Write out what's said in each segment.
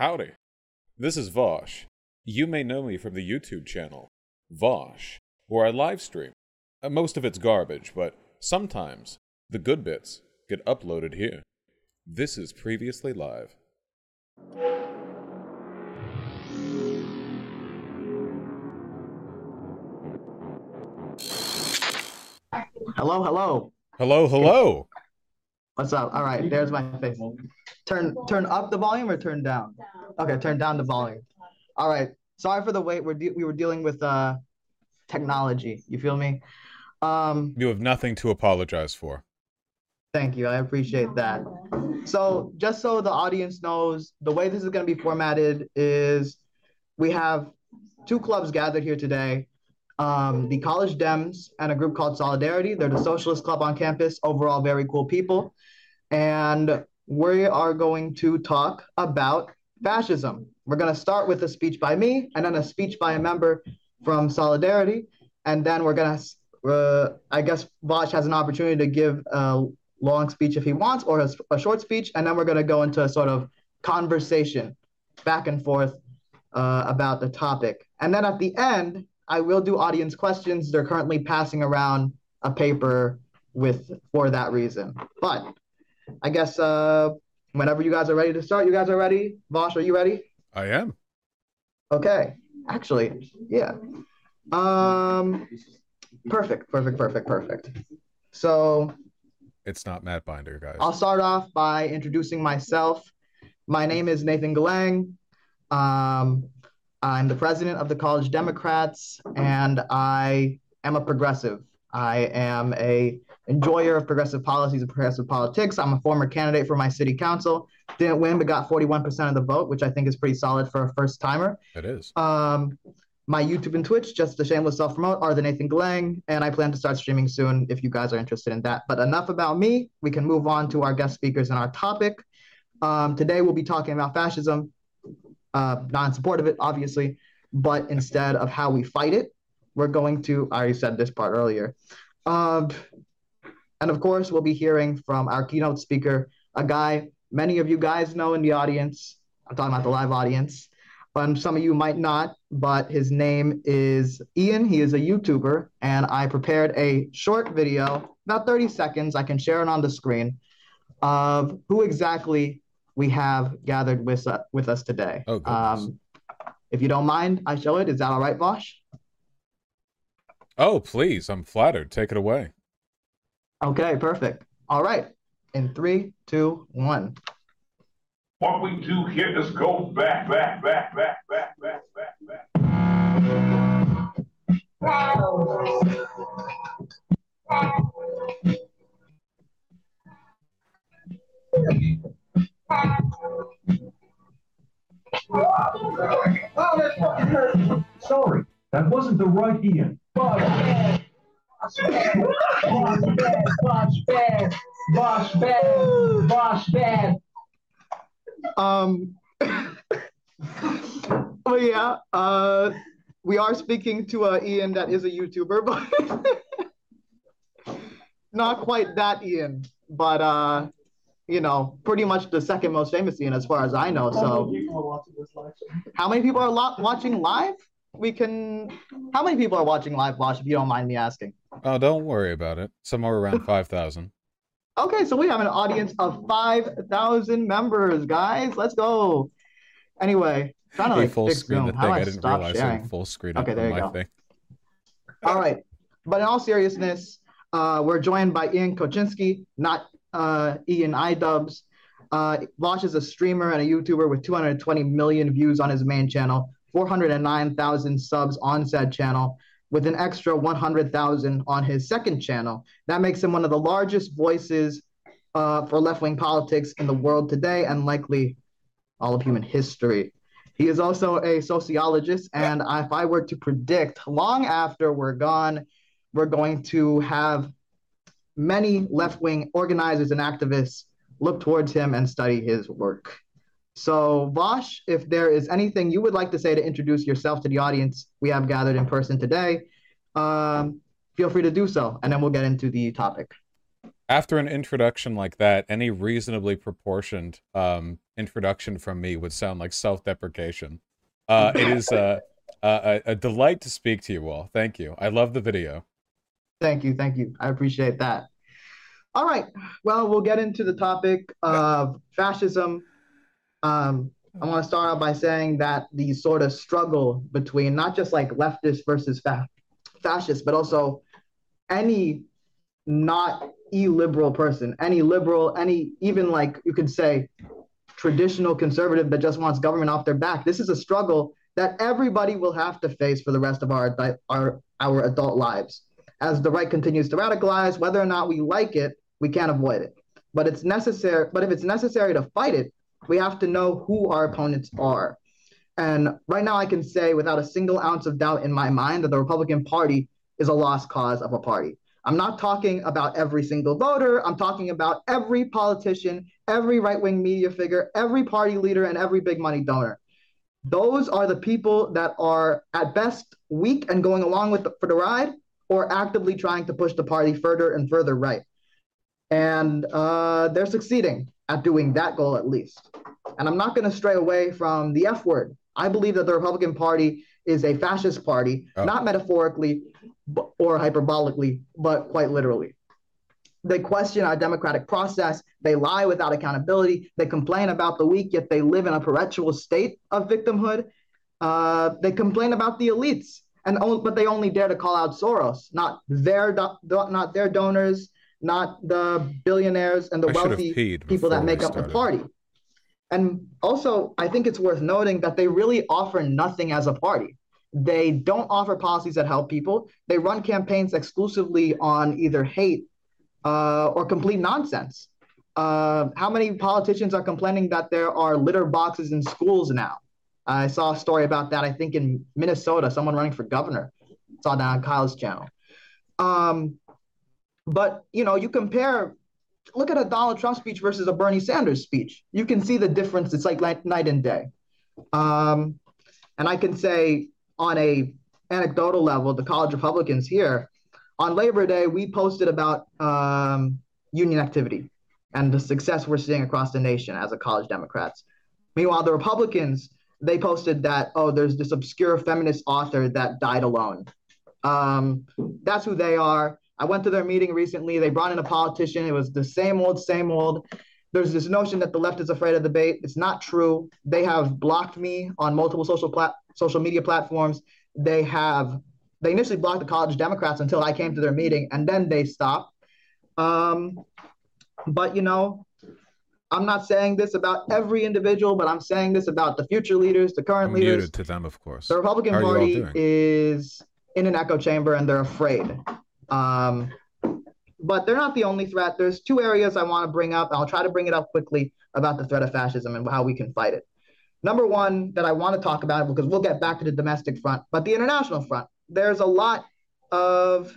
Howdy. This is Vosh. You may know me from the YouTube channel, Vosh, where I live stream. Uh, Most of it's garbage, but sometimes the good bits get uploaded here. This is Previously Live. Hello, hello. Hello, hello! What's up? All right, there's my face. Turn turn up the volume or turn down? Okay, turn down the volume. All right. Sorry for the wait. We're de- we were dealing with uh technology. You feel me? Um, You have nothing to apologize for. thank you. I appreciate that. So, just so the audience knows, the way this is going to be formatted is we have two clubs gathered here today. Um, the College Dems and a group called Solidarity. They're the socialist club on campus. Overall, very cool people. And we are going to talk about fascism. We're going to start with a speech by me and then a speech by a member from Solidarity. And then we're going to, uh, I guess, Vosh has an opportunity to give a long speech if he wants or a, a short speech. And then we're going to go into a sort of conversation back and forth uh, about the topic. And then at the end, I will do audience questions. They're currently passing around a paper with for that reason. But I guess uh, whenever you guys are ready to start, you guys are ready. Vosh, are you ready? I am. Okay. Actually, yeah. Um, perfect, perfect, perfect, perfect. So It's not Matt Binder, guys. I'll start off by introducing myself. My name is Nathan Galang. Um, I'm the president of the College Democrats, and I am a progressive. I am a enjoyer of progressive policies and progressive politics. I'm a former candidate for my city council. Didn't win, but got 41% of the vote, which I think is pretty solid for a first timer. It is. Um, my YouTube and Twitch, just a shameless self promote, are the Nathan Glang, and I plan to start streaming soon if you guys are interested in that. But enough about me. We can move on to our guest speakers and our topic. Um, today we'll be talking about fascism, uh, not in support of it, obviously, but instead of how we fight it. We're going to, I already said this part earlier. Um, and of course, we'll be hearing from our keynote speaker, a guy many of you guys know in the audience. I'm talking about the live audience. Um, some of you might not, but his name is Ian. He is a YouTuber, and I prepared a short video, about 30 seconds. I can share it on the screen of who exactly we have gathered with, uh, with us today. Oh, um, if you don't mind, I show it. Is that all right, Vosh? Oh, please. I'm flattered. Take it away. Okay, perfect. All right. In three, two, one. What we do here is go back, back, back, back, back, back, back, back. Oh, that fucking hurt. Sorry, that wasn't the right Ian. Bosh bad. Bad. Bad. Bad. Um, but yeah, uh, we are speaking to uh, Ian that is a YouTuber, but not quite that Ian, but uh, you know, pretty much the second most famous Ian as far as I know. So, how many people are lo- watching live? We can. How many people are watching live, Vosh, if you don't mind me asking? Oh, don't worry about it. Somewhere around 5,000. Okay, so we have an audience of 5,000 members, guys. Let's go. Anyway, trying to Hey, like full fix screen Zoom. the How thing. do I I didn't stop realize sharing? it full screen Okay, there you go. thing. All right. But in all seriousness, uh, we're joined by Ian Kochinski, not uh, Ian iDubbbz. Uh, Vosh is a streamer and a YouTuber with 220 million views on his main channel, 409,000 subs on said channel, with an extra 100,000 on his second channel. That makes him one of the largest voices uh, for left wing politics in the world today and likely all of human history. He is also a sociologist, and if I were to predict, long after we're gone, we're going to have many left wing organizers and activists look towards him and study his work. So, Vosh, if there is anything you would like to say to introduce yourself to the audience we have gathered in person today, um, feel free to do so, and then we'll get into the topic. After an introduction like that, any reasonably proportioned um, introduction from me would sound like self-deprecation. Uh, it is uh, a, a delight to speak to you all. Thank you. I love the video. Thank you, thank you. I appreciate that. All right. Well, we'll get into the topic of fascism. Um, I want to start out by saying that the sort of struggle between not just like leftist versus fa- fascist, but also any not illiberal person, any liberal, any even like you could say traditional conservative that just wants government off their back. This is a struggle that everybody will have to face for the rest of our our our adult lives. As the right continues to radicalize, whether or not we like it, we can't avoid it. But it's necessary. But if it's necessary to fight it, we have to know who our opponents are. And right now, I can say without a single ounce of doubt in my mind that the Republican Party is a lost cause of a party. I'm not talking about every single voter. I'm talking about every politician, every right wing media figure, every party leader, and every big money donor. Those are the people that are at best weak and going along with the, for the ride, or actively trying to push the party further and further right. And uh, they're succeeding at doing that goal at least. And I'm not going to stray away from the F word. I believe that the Republican Party is a fascist party, oh. not metaphorically or hyperbolically, but quite literally. They question our democratic process. They lie without accountability. They complain about the weak, yet they live in a perpetual state of victimhood. Uh, they complain about the elites, and but they only dare to call out Soros, not their do- not their donors, not the billionaires and the I wealthy people that make up the party. And also, I think it's worth noting that they really offer nothing as a party. They don't offer policies that help people. They run campaigns exclusively on either hate uh, or complete nonsense. Uh, how many politicians are complaining that there are litter boxes in schools now? I saw a story about that, I think in Minnesota, someone running for governor. Saw that on Kyle's channel. Um, but, you know, you compare, look at a Donald Trump speech versus a Bernie Sanders speech. You can see the difference. It's like night and day. Um, and I can say on a anecdotal level, the college Republicans here, on Labor Day, we posted about um, union activity and the success we're seeing across the nation as a college Democrats. Meanwhile, the Republicans, they posted that, oh, there's this obscure feminist author that died alone. Um, that's who they are. I went to their meeting recently. They brought in a politician. It was the same old, same old. There's this notion that the left is afraid of debate. It's not true. They have blocked me on multiple social plat- social media platforms. They have they initially blocked the college Democrats until I came to their meeting, and then they stopped. Um, but you know, I'm not saying this about every individual, but I'm saying this about the future leaders, the current Muted leaders. to them, of course. The Republican Party is in an echo chamber, and they're afraid. Um, but they're not the only threat. There's two areas I want to bring up. I'll try to bring it up quickly about the threat of fascism and how we can fight it. Number one that I want to talk about, because we'll get back to the domestic front, but the international front. There's a lot of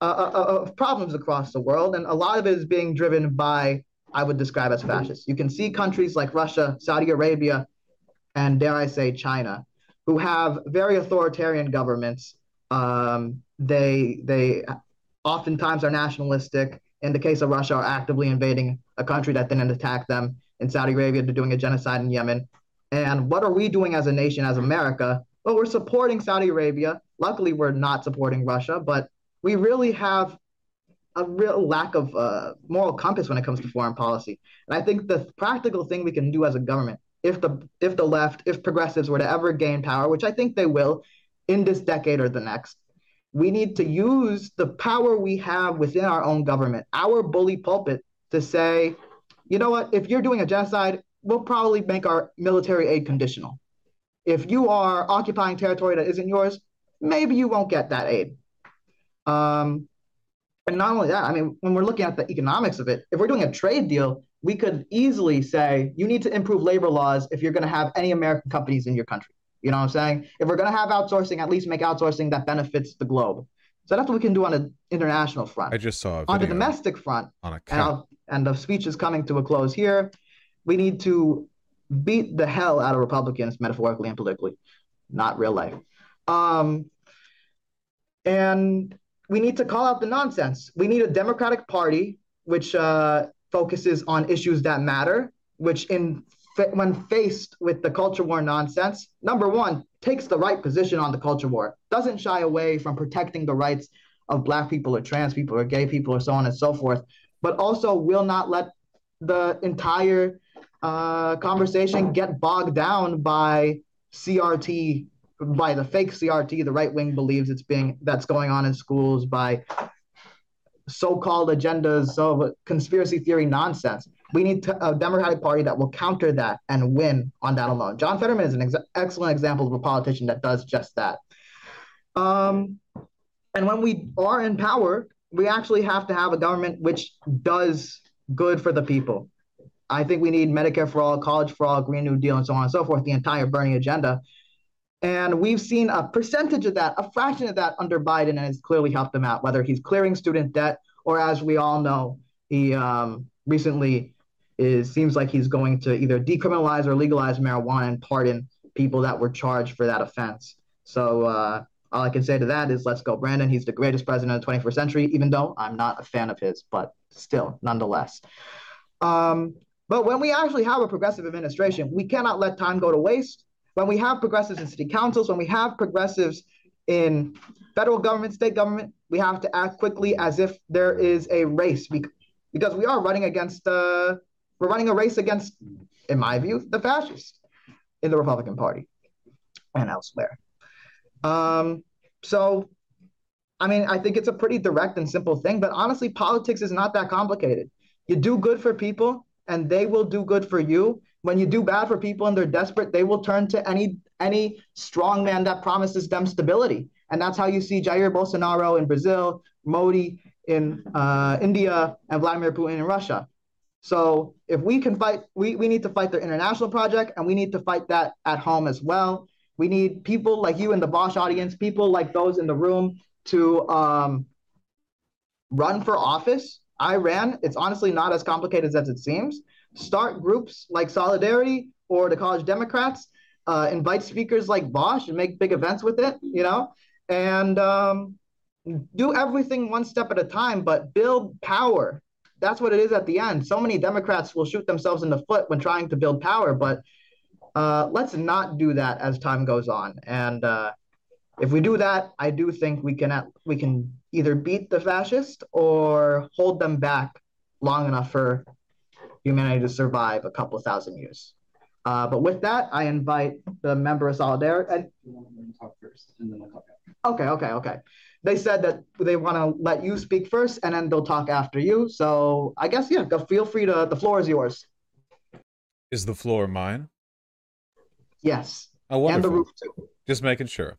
uh, uh, uh, of problems across the world, and a lot of it is being driven by I would describe as fascist. You can see countries like Russia, Saudi Arabia, and dare I say China, who have very authoritarian governments. Um, they they oftentimes are nationalistic. In the case of Russia, are actively invading a country that didn't attack them. In Saudi Arabia, they're doing a genocide in Yemen. And what are we doing as a nation, as America? Well, we're supporting Saudi Arabia. Luckily, we're not supporting Russia, but we really have a real lack of uh, moral compass when it comes to foreign policy. And I think the practical thing we can do as a government, if the if the left, if progressives were to ever gain power, which I think they will, in this decade or the next, we need to use the power we have within our own government, our bully pulpit, to say, you know what, if you're doing a genocide, we'll probably make our military aid conditional. If you are occupying territory that isn't yours, maybe you won't get that aid. Um, and not only that, I mean, when we're looking at the economics of it, if we're doing a trade deal, we could easily say you need to improve labor laws if you're going to have any American companies in your country. You know what I'm saying? If we're going to have outsourcing, at least make outsourcing that benefits the globe. So that's what we can do on an international front. I just saw on the domestic front. On a and, and the speech is coming to a close here. We need to beat the hell out of Republicans, metaphorically and politically, not real life. Um, and we need to call out the nonsense. We need a Democratic Party which uh, focuses on issues that matter which in when faced with the culture war nonsense, number one, takes the right position on the culture war, doesn't shy away from protecting the rights of black people or trans people or gay people or so on and so forth, but also will not let the entire uh, conversation get bogged down by CRT, by the fake CRT. The right wing believes it's being that's going on in schools by so-called agendas, so conspiracy theory nonsense. We need to, a Democratic Party that will counter that and win on that alone. John Fetterman is an ex- excellent example of a politician that does just that. Um, and when we are in power, we actually have to have a government which does good for the people. I think we need Medicare for all, college for all, Green New Deal, and so on and so forth, the entire Bernie agenda. And we've seen a percentage of that, a fraction of that under Biden, and it's clearly helped him out, whether he's clearing student debt or, as we all know, he um, recently is seems like he's going to either decriminalize or legalize marijuana and pardon people that were charged for that offense. So uh, all I can say to that is let's go, Brandon. He's the greatest president of the 21st century, even though I'm not a fan of his, but still, nonetheless. Um, but when we actually have a progressive administration, we cannot let time go to waste. When we have progressives in city councils, when we have progressives in federal government, state government, we have to act quickly as if there is a race because we are running against, uh, we're running a race against, in my view, the fascists in the Republican Party and elsewhere. Um, so, I mean, I think it's a pretty direct and simple thing, but honestly, politics is not that complicated. You do good for people, and they will do good for you. When you do bad for people and they're desperate, they will turn to any any strong man that promises them stability. And that's how you see Jair Bolsonaro in Brazil, Modi in uh, India, and Vladimir Putin in Russia. So if we can fight, we, we need to fight the international project, and we need to fight that at home as well. We need people like you in the Vosh audience, people like those in the room to um, run for office. I ran. It's honestly not as complicated as it seems. Start groups like Solidarity or the College Democrats. Uh, invite speakers like Vosh and make big events with it. You know, and um, do everything one step at a time, but build power. That's what it is at the end. So many Democrats will shoot themselves in the foot when trying to build power, but uh, let's not do that as time goes on. And uh, if we do that, I do think we can at, we can either beat the fascists or hold them back long enough for humanity to survive a couple of thousand years. Uh, but with that, I invite the member of Solidarity. Okay, okay, okay. They said that they want to let you speak first, and then they'll talk after you. So I guess yeah, go, feel free to. The floor is yours. Is the floor mine? Yes. Oh, wonderful. And the roof too. Just making sure.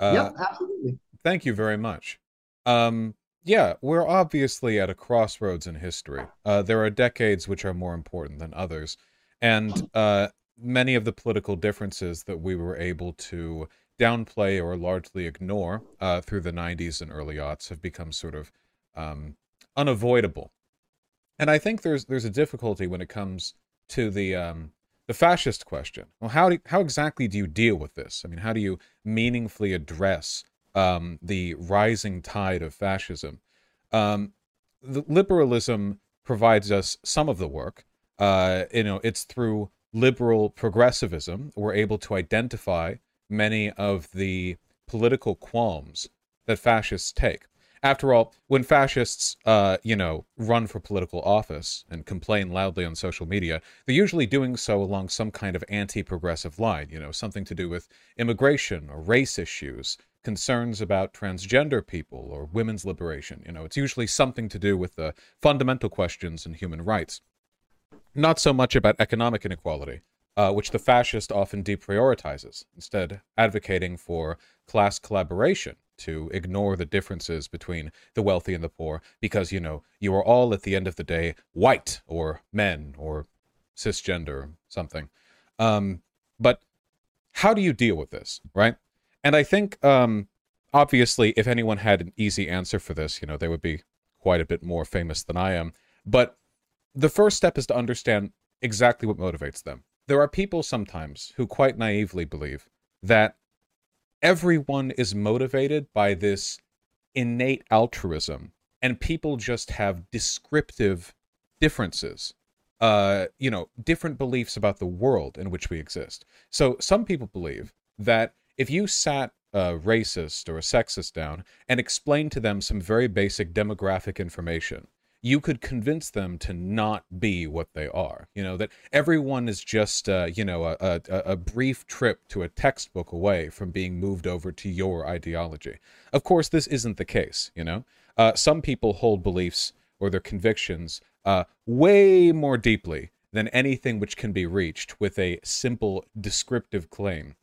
Uh, yep, absolutely. Thank you very much. Um, yeah, we're obviously at a crossroads in history. Uh, there are decades which are more important than others, and uh, many of the political differences that we were able to downplay or largely ignore uh, through the 90s and early aughts have become sort of um, unavoidable. And I think there's there's a difficulty when it comes to the um, the fascist question. Well, how do, how exactly do you deal with this? I mean, how do you meaningfully address um, the rising tide of fascism? Um, the liberalism provides us some of the work. Uh, you know, it's through liberal progressivism we're able to identify many of the political qualms that fascists take. After all, when fascists, uh, you know, run for political office and complain loudly on social media, they're usually doing so along some kind of anti-progressive line, you know, something to do with immigration or race issues, concerns about transgender people or women's liberation. You know, it's usually something to do with the fundamental questions in human rights. Not so much about economic inequality, uh, which the fascist often deprioritizes, instead advocating for class collaboration to ignore the differences between the wealthy and the poor because, you know, you are all at the end of the day white or men or cisgender or something. Um, but how do you deal with this, right? And I think, um, obviously, if anyone had an easy answer for this, you know, they would be quite a bit more famous than I am. But the first step is to understand exactly what motivates them. There are people sometimes who quite naively believe that everyone is motivated by this innate altruism, and people just have descriptive differences uh, you know, different beliefs about the world in which we exist. So some people believe that if you sat a racist or a sexist down and explained to them some very basic demographic information, you could convince them to not be what they are. You know, that everyone is just, uh, you know, a, a, a brief trip to a textbook away from being moved over to your ideology. Of course, this isn't the case, you know. Uh, some people hold beliefs or their convictions uh, way more deeply than anything which can be reached with a simple descriptive claim.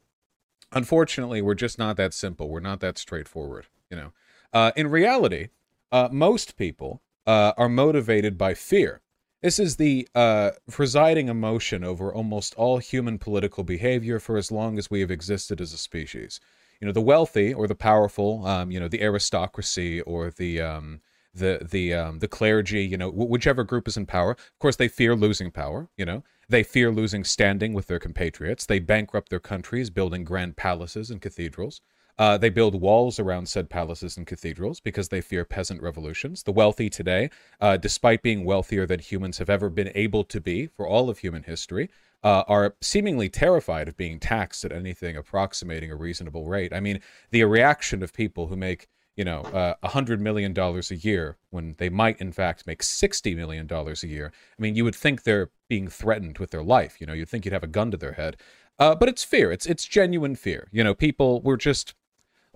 Unfortunately, we're just not that simple. We're not that straightforward. You know, uh, in reality, uh, most people uh, are motivated by fear. This is the uh, presiding emotion over almost all human political behavior for as long as we have existed as a species. You know, the wealthy or the powerful, um, you know, the aristocracy or the um, the the um, the clergy, you know, whichever group is in power. Of course, they fear losing power. You know, they fear losing standing with their compatriots. They bankrupt their countries, building grand palaces and cathedrals. Uh, they build walls around said palaces and cathedrals because they fear peasant revolutions. The wealthy today, uh, despite being wealthier than humans have ever been able to be for all of human history, uh, are seemingly terrified of being taxed at anything approximating a reasonable rate. I mean, the reaction of people who make you know, uh, a hundred million dollars a year when they might in fact make sixty million dollars a year. I mean, you would think they're being threatened with their life. You know, you'd think you'd have a gun to their head. Uh, but it's fear. It's it's genuine fear. You know, people were just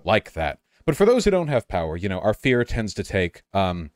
like that. But for those who don't have power, you know, our fear tends to take um,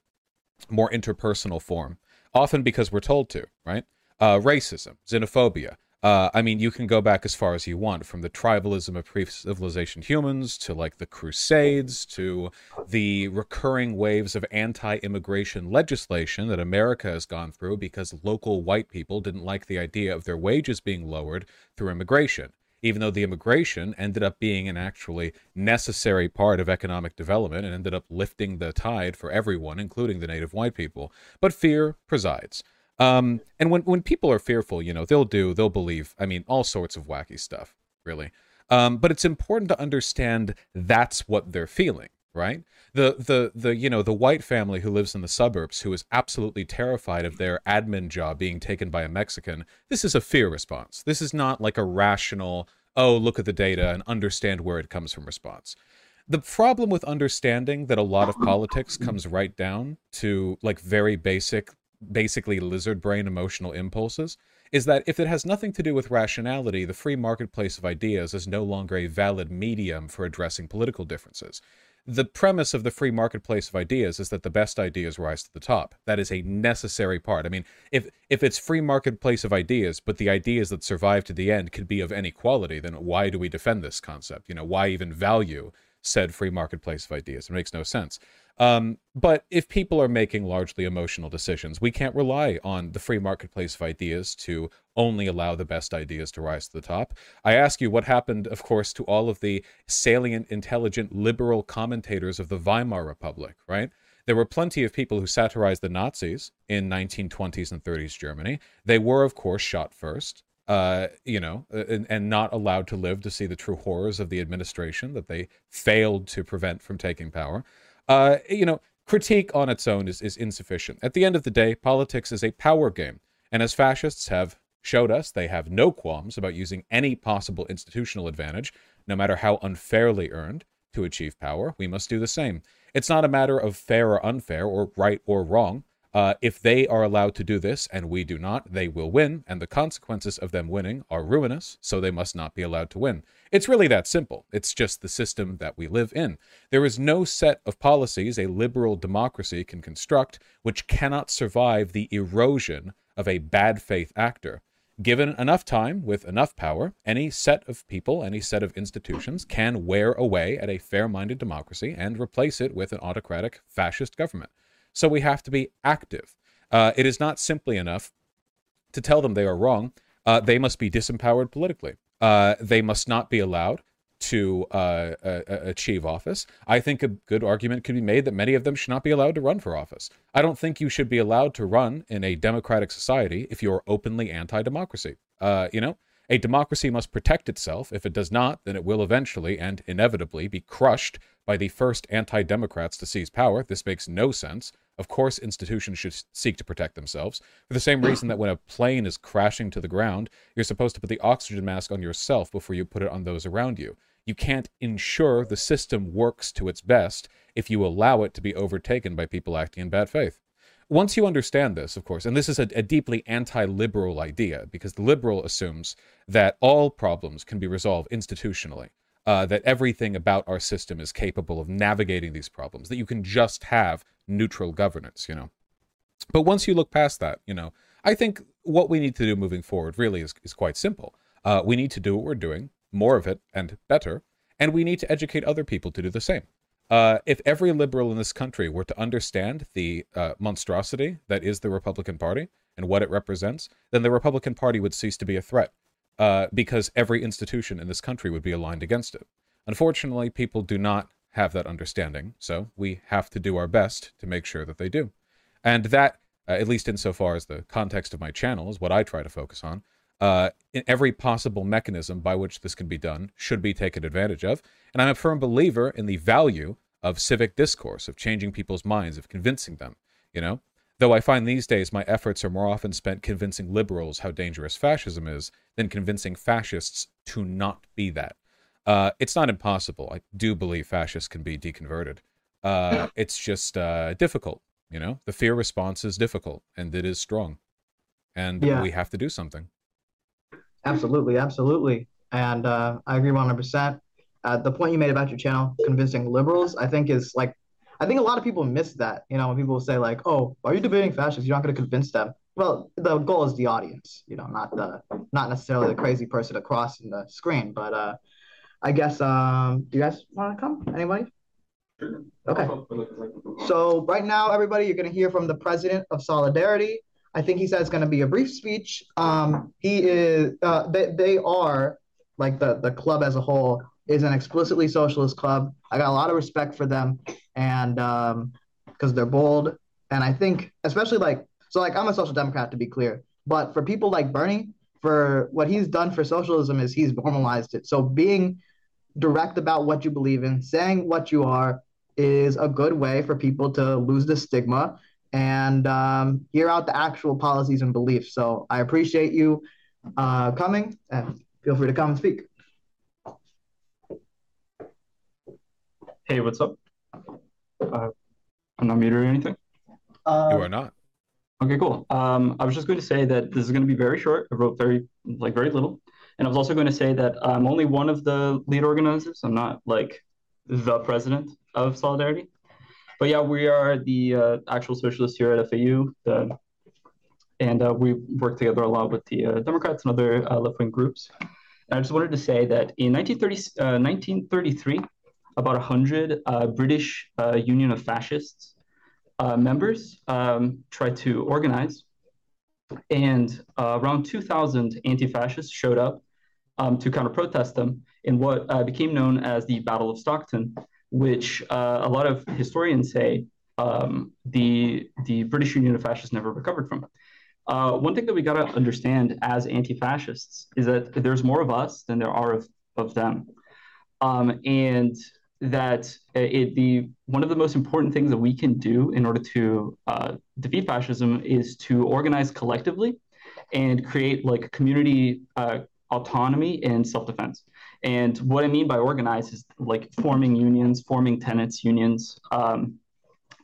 more interpersonal form, often because we're told to. Right? Uh, racism, xenophobia, uh, I mean, you can go back as far as you want, from the tribalism of pre-civilization humans to like the Crusades to the recurring waves of anti-immigration legislation that America has gone through because local white people didn't like the idea of their wages being lowered through immigration. Even though the immigration ended up being an actually necessary part of economic development and ended up lifting the tide for everyone, including the native white people. But fear presides. Um, and when when people are fearful, you know, they'll do, they'll believe. I mean, all sorts of wacky stuff, really. Um, but it's important to understand that's what they're feeling, right? The the the you know the white family who lives in the suburbs who is absolutely terrified of their admin job being taken by a Mexican. This is a fear response. This is not like a rational, oh, look at the data and understand where it comes from response the problem with understanding that a lot of politics comes right down to like very basic basically lizard brain emotional impulses is that if it has nothing to do with rationality, the free marketplace of ideas is no longer a valid medium for addressing political differences. The premise of the free marketplace of ideas is that the best ideas rise to the top. That is a necessary part. I mean, if if it's free marketplace of ideas, but the ideas that survive to the end could be of any quality, then why do we defend this concept? You know, why even value said free marketplace of ideas? It makes no sense. Um, but if people are making largely emotional decisions, we can't rely on the free marketplace of ideas to only allow the best ideas to rise to the top. I ask you what happened, of course, to all of the salient, intelligent, liberal commentators of the Weimar Republic, right? There were plenty of people who satirized the Nazis in 1920s and 30s Germany. They were, of course, shot first. Uh, you know, and, and, not allowed to live to see the true horrors of the administration that they failed to prevent from taking power uh, you know, critique on its own is, is insufficient. At the end of the day, politics is a power game. And as fascists have showed us, they have no qualms about using any possible institutional advantage, no matter how unfairly earned, to achieve power. We must do the same. It's not a matter of fair or unfair, or right or wrong. Uh, if they are allowed to do this and we do not, they will win, and the consequences of them winning are ruinous, so they must not be allowed to win. It's really that simple. It's just the system that we live in. There is no set of policies a liberal democracy can construct which cannot survive the erosion of a bad faith actor. Given enough time with enough power, any set of people, any set of institutions can wear away at a fair minded democracy and replace it with an autocratic fascist government. So we have to be active. Uh, it is not simply enough to tell them they are wrong. Uh, they must be disempowered politically. Uh, they must not be allowed to uh, achieve office. I think a good argument could be made that many of them should not be allowed to run for office. I don't think you should be allowed to run in a democratic society if you're openly anti democracy. Uh, you know, a democracy must protect itself. If it does not, then it will eventually and inevitably be crushed by the first anti Democrats to seize power. This makes no sense. Of course, institutions should seek to protect themselves for the same reason that when a plane is crashing to the ground, you're supposed to put the oxygen mask on yourself before you put it on those around you. You can't ensure the system works to its best if you allow it to be overtaken by people acting in bad faith. Once you understand this, of course, and this is a, a deeply anti liberal idea because the liberal assumes that all problems can be resolved institutionally uh, that everything about our system is capable of navigating these problems, that you can just have neutral governance, you know. But once you look past that, you know, I think what we need to do moving forward really is, is quite simple. Uh, we need to do what we're doing, more of it and better, and we need to educate other people to do the same. Uh, if every liberal in this country were to understand the uh, monstrosity that is the Republican Party and what it represents, then the Republican Party would cease to be a threat uh, because every institution in this country would be aligned against it. Unfortunately, people do not have that understanding, so we have to do our best to make sure that they do. And that, uh, at least insofar as the context of my channel is what I try to focus on, uh, in every possible mechanism by which this can be done should be taken advantage of. And I'm a firm believer in the value of civic discourse, of changing people's minds, of convincing them. You know, Though I find these days my efforts are more often spent convincing liberals how dangerous fascism is than convincing fascists to not be that. Uh, it's not impossible. I do believe fascists can be deconverted. Uh, it's just uh, difficult. You know, the fear response is difficult and it is strong, and yeah. we have to do something. Absolutely, absolutely, and uh, I agree one hundred percent. Uh, the point you made about your channel, convincing liberals, I think is like I think a lot of people miss that. You know, when people say like, "Oh, are you debating fascists? You're not going to convince them." Well, the goal is the audience. You know, not the not necessarily the crazy person across in the screen. But uh, I guess um, do you guys want to come? Anybody? Okay. So right now, everybody, you're going to hear from the president of Solidarity. I think he said it's going to be a brief speech. Um, he is. Uh, they they are like the the club as a whole is an explicitly socialist club. I got a lot of respect for them and because um, they're bold. And I think, especially like, so like I'm a social democrat to be clear, but for people like Bernie, for what he's done for socialism is he's normalized it. So being direct about what you believe in, saying what you are, is a good way for people to lose the stigma and um, hear out the actual policies and beliefs. So I appreciate you uh, coming and feel free to come and speak. Hey, what's up? Uh, I'm not muted or anything. Uh, you are not. Okay, cool. Um, I was just going to say that this is going to be very short. I wrote very, like, very little. And I was also going to say that I'm only one of the lead organizers. I'm not like the president of Solidarity. But yeah, we are the uh, actual socialists here at FAU. The, and uh, we work together a lot with the uh, Democrats and other uh, left wing groups. And I just wanted to say that in 1930, 1933, uh, about 100 uh, British uh, Union of Fascists uh, members um, tried to organize. And uh, around 2,000 anti fascists showed up um, to counter protest them in what uh, became known as the Battle of Stockton, which a lot of historians say um, the, the British Union of Fascists never recovered from. Uh, one thing that we got to understand as anti-fascists is that there's more of us than there are of, of them. Um, and that it, the one of the most important things that we can do in order to uh, defeat fascism is to organize collectively and create like community uh, autonomy and self-defense. And what I mean by organize is like forming unions, forming tenants unions, um,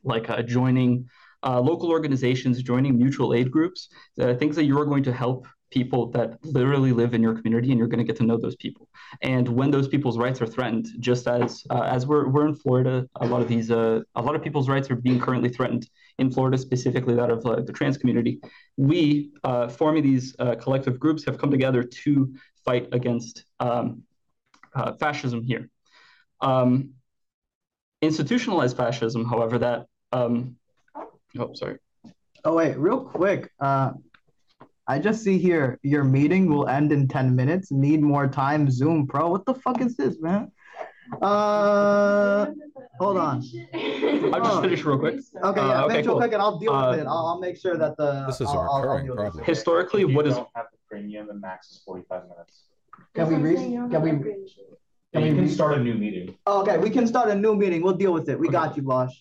like uh, joining uh, local organizations, joining mutual aid groups, uh, things that you're going to help people that literally live in your community and you're going to get to know those people. And when those people's rights are threatened just as uh, as we're, we're in florida a lot of these uh, a lot of people's rights are being currently threatened in florida specifically that of uh, the trans community. We uh, forming these uh, collective groups have come together to fight against um, uh, fascism here. Um, institutionalized fascism however that um, oh sorry. Oh wait real quick I just see here your meeting will end in 10 minutes. Need more time. Zoom Pro. What the fuck is this, man? Uh, hold on. I'll just finish real quick. Okay, yeah, uh, okay, cool. quick, and I'll deal uh, with it. I'll, I'll, make sure that the. This is a recurring I'll, problem. Historically, what is? Don't have the premium. The max is 45 minutes. Can we re- Can we? And we you can can start a new meeting. Okay, we can start a new meeting. We'll deal with it. We got you, Vosh.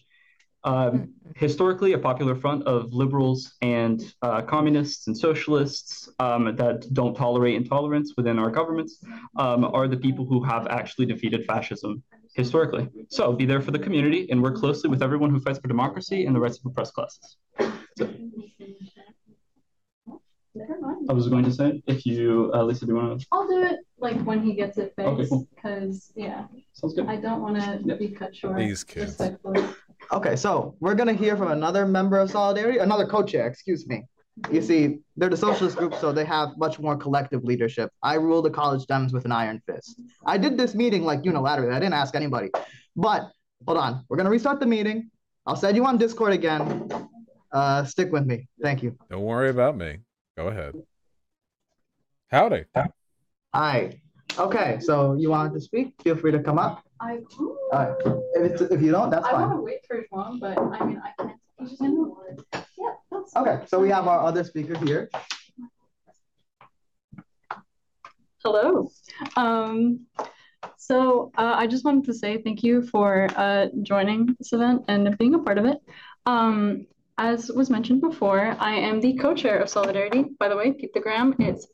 Um, historically, a popular front of liberals and uh, communists and socialists um, that don't tolerate intolerance within our governments um, are the people who have actually defeated fascism historically. So be there for the community and work closely with everyone who fights for democracy and the rights of oppressed classes. So, I was going to say, if you, uh, Lisa, do you want to? I'll do it like when he gets it Okay, fixed, cool. because yeah, Sounds good. I don't want to Yep. be cut short. These kids. Respectfully. Okay, so we're gonna hear from another member of Solidarity, another co-chair, excuse me. You see, they're the socialist group, so they have much more collective leadership. I rule the college dems with an iron fist. I did this meeting like unilaterally. I didn't ask anybody. But hold on, we're gonna restart the meeting. I'll send you on Discord again. Uh, stick with me. Thank you. Don't worry about me. Go ahead. Howdy. Hi. Okay, so you want to speak? Feel free to come up. I, Alright. If, it's, if you don't, that's I want to wait for Juan, but I mean, I can't. He's just gonna. Yeah, that's. Okay, so we have our other speaker here. Hello. Um, so uh, I just wanted to say thank you for uh, joining this event and being a part of it. Um, as was mentioned before, I am the co-chair of Solidarity. By the way, keep the gram. It's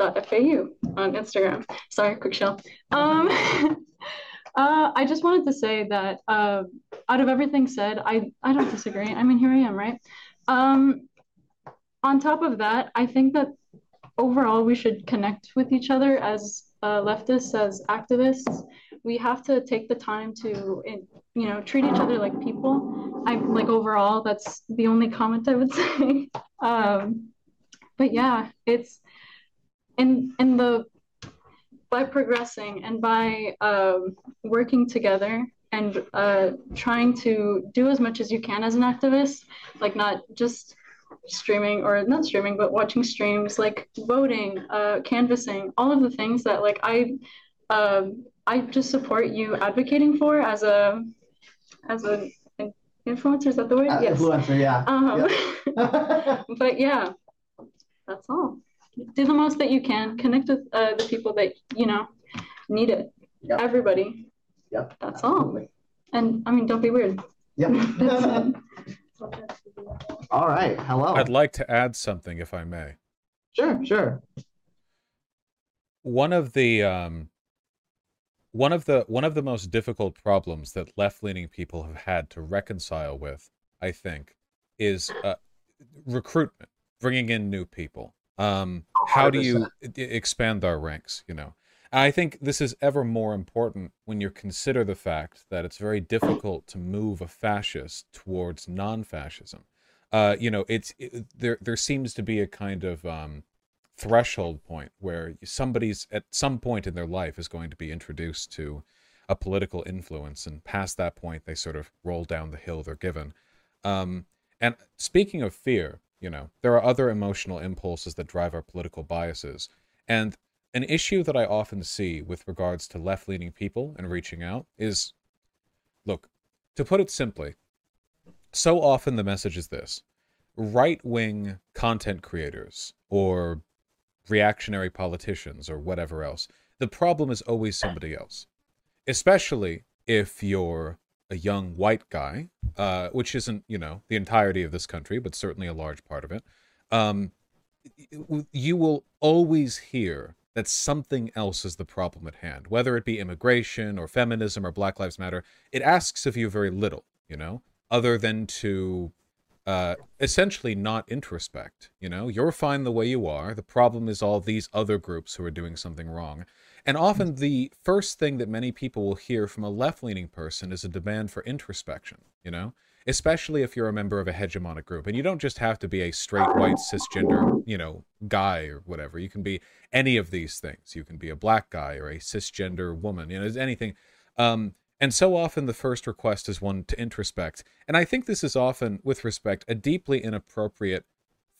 sol.fau on Instagram. Sorry, quick shell. Um, uh, I just wanted to say that uh, out of everything said, I, I don't disagree. I mean, here I am, right? Um, on top of that, I think that overall we should connect with each other as uh, leftists, as activists. We have to take the time to, you know, treat each other like people. I like overall. That's the only comment I would say. um, but yeah, it's in in the by progressing and by um, working together and uh, trying to do as much as you can as an activist, like not just streaming or not streaming, but watching streams, like voting, uh, canvassing, all of the things that like I, um, I just support you advocating for as a, as a an influencer. Is that the word? Uh, yes. Influencer, yeah. Um, Yeah. but yeah, that's all. Do the most that you can. Connect with uh, the people that you know need it. Yep. Everybody. Yeah. That's all. And I mean, don't be weird. Yep. That's it. All right. Hello. I'd like to add something, if I may. Sure, sure. One of the um, one of the one of the most difficult problems that left-leaning people have had to reconcile with, I think, is uh, recruitment, bringing in new people. Um, how do you expand our ranks? You know, I think this is ever more important when you consider the fact that it's very difficult to move a fascist towards non-fascism. Uh, you know, it's it, there. There seems to be a kind of um, threshold point where somebody's at some point in their life is going to be introduced to a political influence, and past that point, they sort of roll down the hill they're given. Um, and speaking of fear, you know, there are other emotional impulses that drive our political biases. And an issue that I often see with regards to left leaning people and reaching out is look, to put it simply, so often the message is this right wing content creators or reactionary politicians or whatever else, the problem is always somebody else, especially if you're a young white guy, uh, which isn't, you know, the entirety of this country, but certainly a large part of it. Um, you will always hear that something else is the problem at hand, whether it be immigration or feminism or Black Lives Matter. It asks of you very little, you know, other than to uh, essentially not introspect. You know, you're fine the way you are. The problem is all these other groups who are doing something wrong. And often the first thing that many people will hear from a left leaning person is a demand for introspection, you know? Especially if you're a member of a hegemonic group. And you don't just have to be a straight white cisgender, you know, guy or whatever. You can be any of these things. You can be a black guy or a cisgender woman, you know, anything. Um, and so often the first request is one to introspect. And I think this is often, with respect, a deeply inappropriate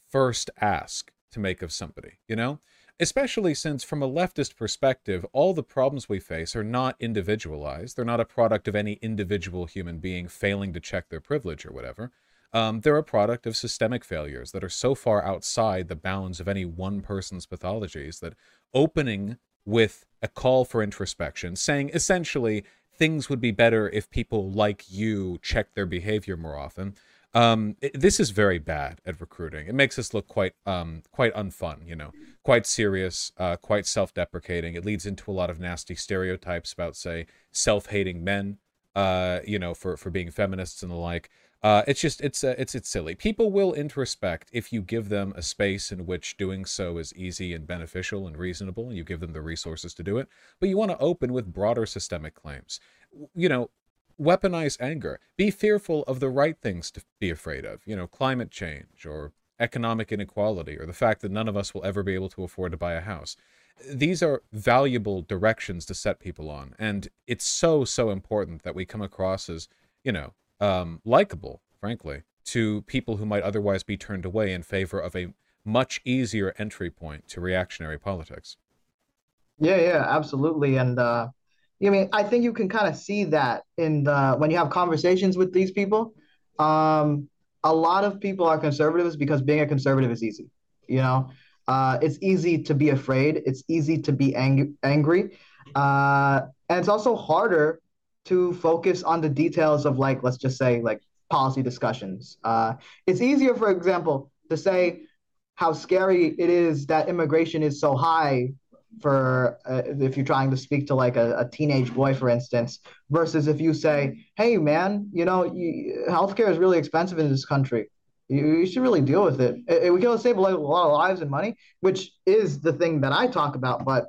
first ask to make of somebody, you know? Especially since, from a leftist perspective, all the problems we face are not individualized. They're not a product of any individual human being failing to check their privilege or whatever. Um, they're a product of systemic failures that are so far outside the bounds of any one person's pathologies that opening with a call for introspection, saying essentially things would be better if people like you check their behavior more often. Um, it, this is very bad at recruiting. It makes us look quite um, quite unfun, you know, quite serious, uh, quite self-deprecating. It leads into a lot of nasty stereotypes about, say, self-hating men, uh, you know, for for being feminists and the like. Uh, it's just it's uh, it's it's silly. People will introspect if you give them a space in which doing so is easy and beneficial and reasonable, and you give them the resources to do it. But you want to open with broader systemic claims. You know, weaponize anger. Be fearful of the right things to be afraid of. You know, climate change or economic inequality or the fact that none of us will ever be able to afford to buy a house. These are valuable directions to set people on, and it's so so important that we come across as you know um, likable, frankly, to people who might otherwise be turned away in favor of a much easier entry point to reactionary politics. Yeah, yeah, absolutely. And uh, I mean, I think you can kind of see that in the when you have conversations with these people. Um, a lot of people are conservatives because being a conservative is easy. You know, uh, it's easy to be afraid. It's easy to be ang- angry, uh, and it's also harder to focus on the details of like let's just say like policy discussions. Uh, it's easier, for example, to say how scary it is that immigration is so high for uh, if you're trying to speak to like a, a, teenage boy, for instance, versus if you say, "Hey, man, you know, you, healthcare is really expensive in this country. You, you should really deal with it. it, it we can save a lot of lives and money, which is the thing that I talk about, but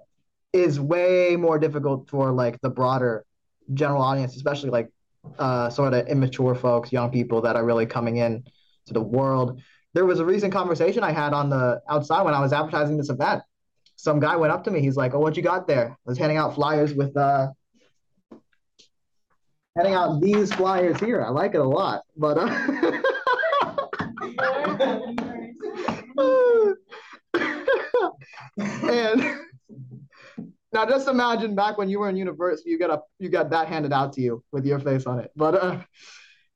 is way more difficult for like the broader general audience, especially like uh, sort of immature folks, young people that are really coming in to the world. There was a recent conversation I had on the outside when I was advertising this event. Some guy went up to me. He's like, "Oh, what you got there?" I was handing out flyers with uh, handing out these flyers here. I like it a lot, but uh, and now just imagine back when you were in university, you got a you got that handed out to you with your face on it. But uh,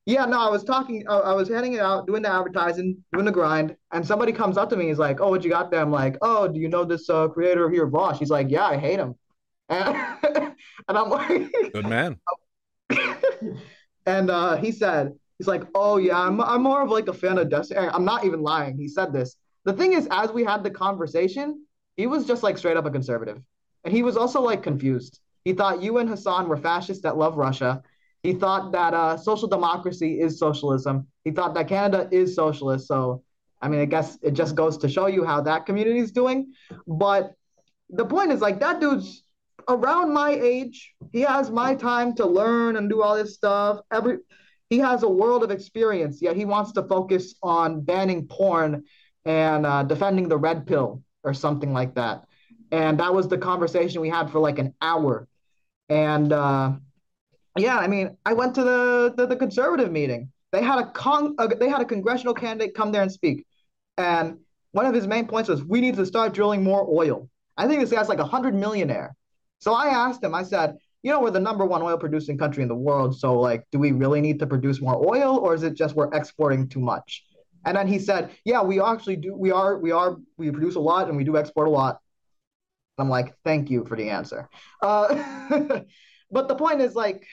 yeah, no, I was talking, uh, I was handing it out, doing the advertising, doing the grind, and somebody comes up to me. He's like, "Oh, what you got there?" I'm like, "Oh, do you know this uh, creator here, Vosh?" He's like, "Yeah, I hate him," and, and I'm like, "Good man." and uh, he said, "He's like, oh yeah, I'm I'm more of like a fan of Destiny." I'm not even lying. He said this. The thing is, as we had the conversation, he was just like straight up a conservative. And he was also like confused. He thought you and Hasan were fascists that love Russia. He thought that uh, social democracy is socialism. He thought that Canada is socialist. So, I mean, I guess it just goes to show you how that community is doing. But the point is, like, that dude's around my age. He has my time to learn and do all this stuff. Every he has a world of experience. Yet he wants to focus on banning porn and uh, defending the red pill or something like that and that was the conversation we had for like an hour and uh, yeah i mean i went to the, the, the conservative meeting. They had a con uh, they had a congressional candidate come there and speak. And one of his main points was we need to start drilling more oil. I think this guy's like a hundred millionaire. So i asked him i said you know we're the number one oil producing country in the world so like do we really need to produce more oil or is it just we're exporting too much? And then he said yeah we actually do we are we are we produce a lot and we do export a lot. I'm like, thank you for the answer. Uh, but the point is like,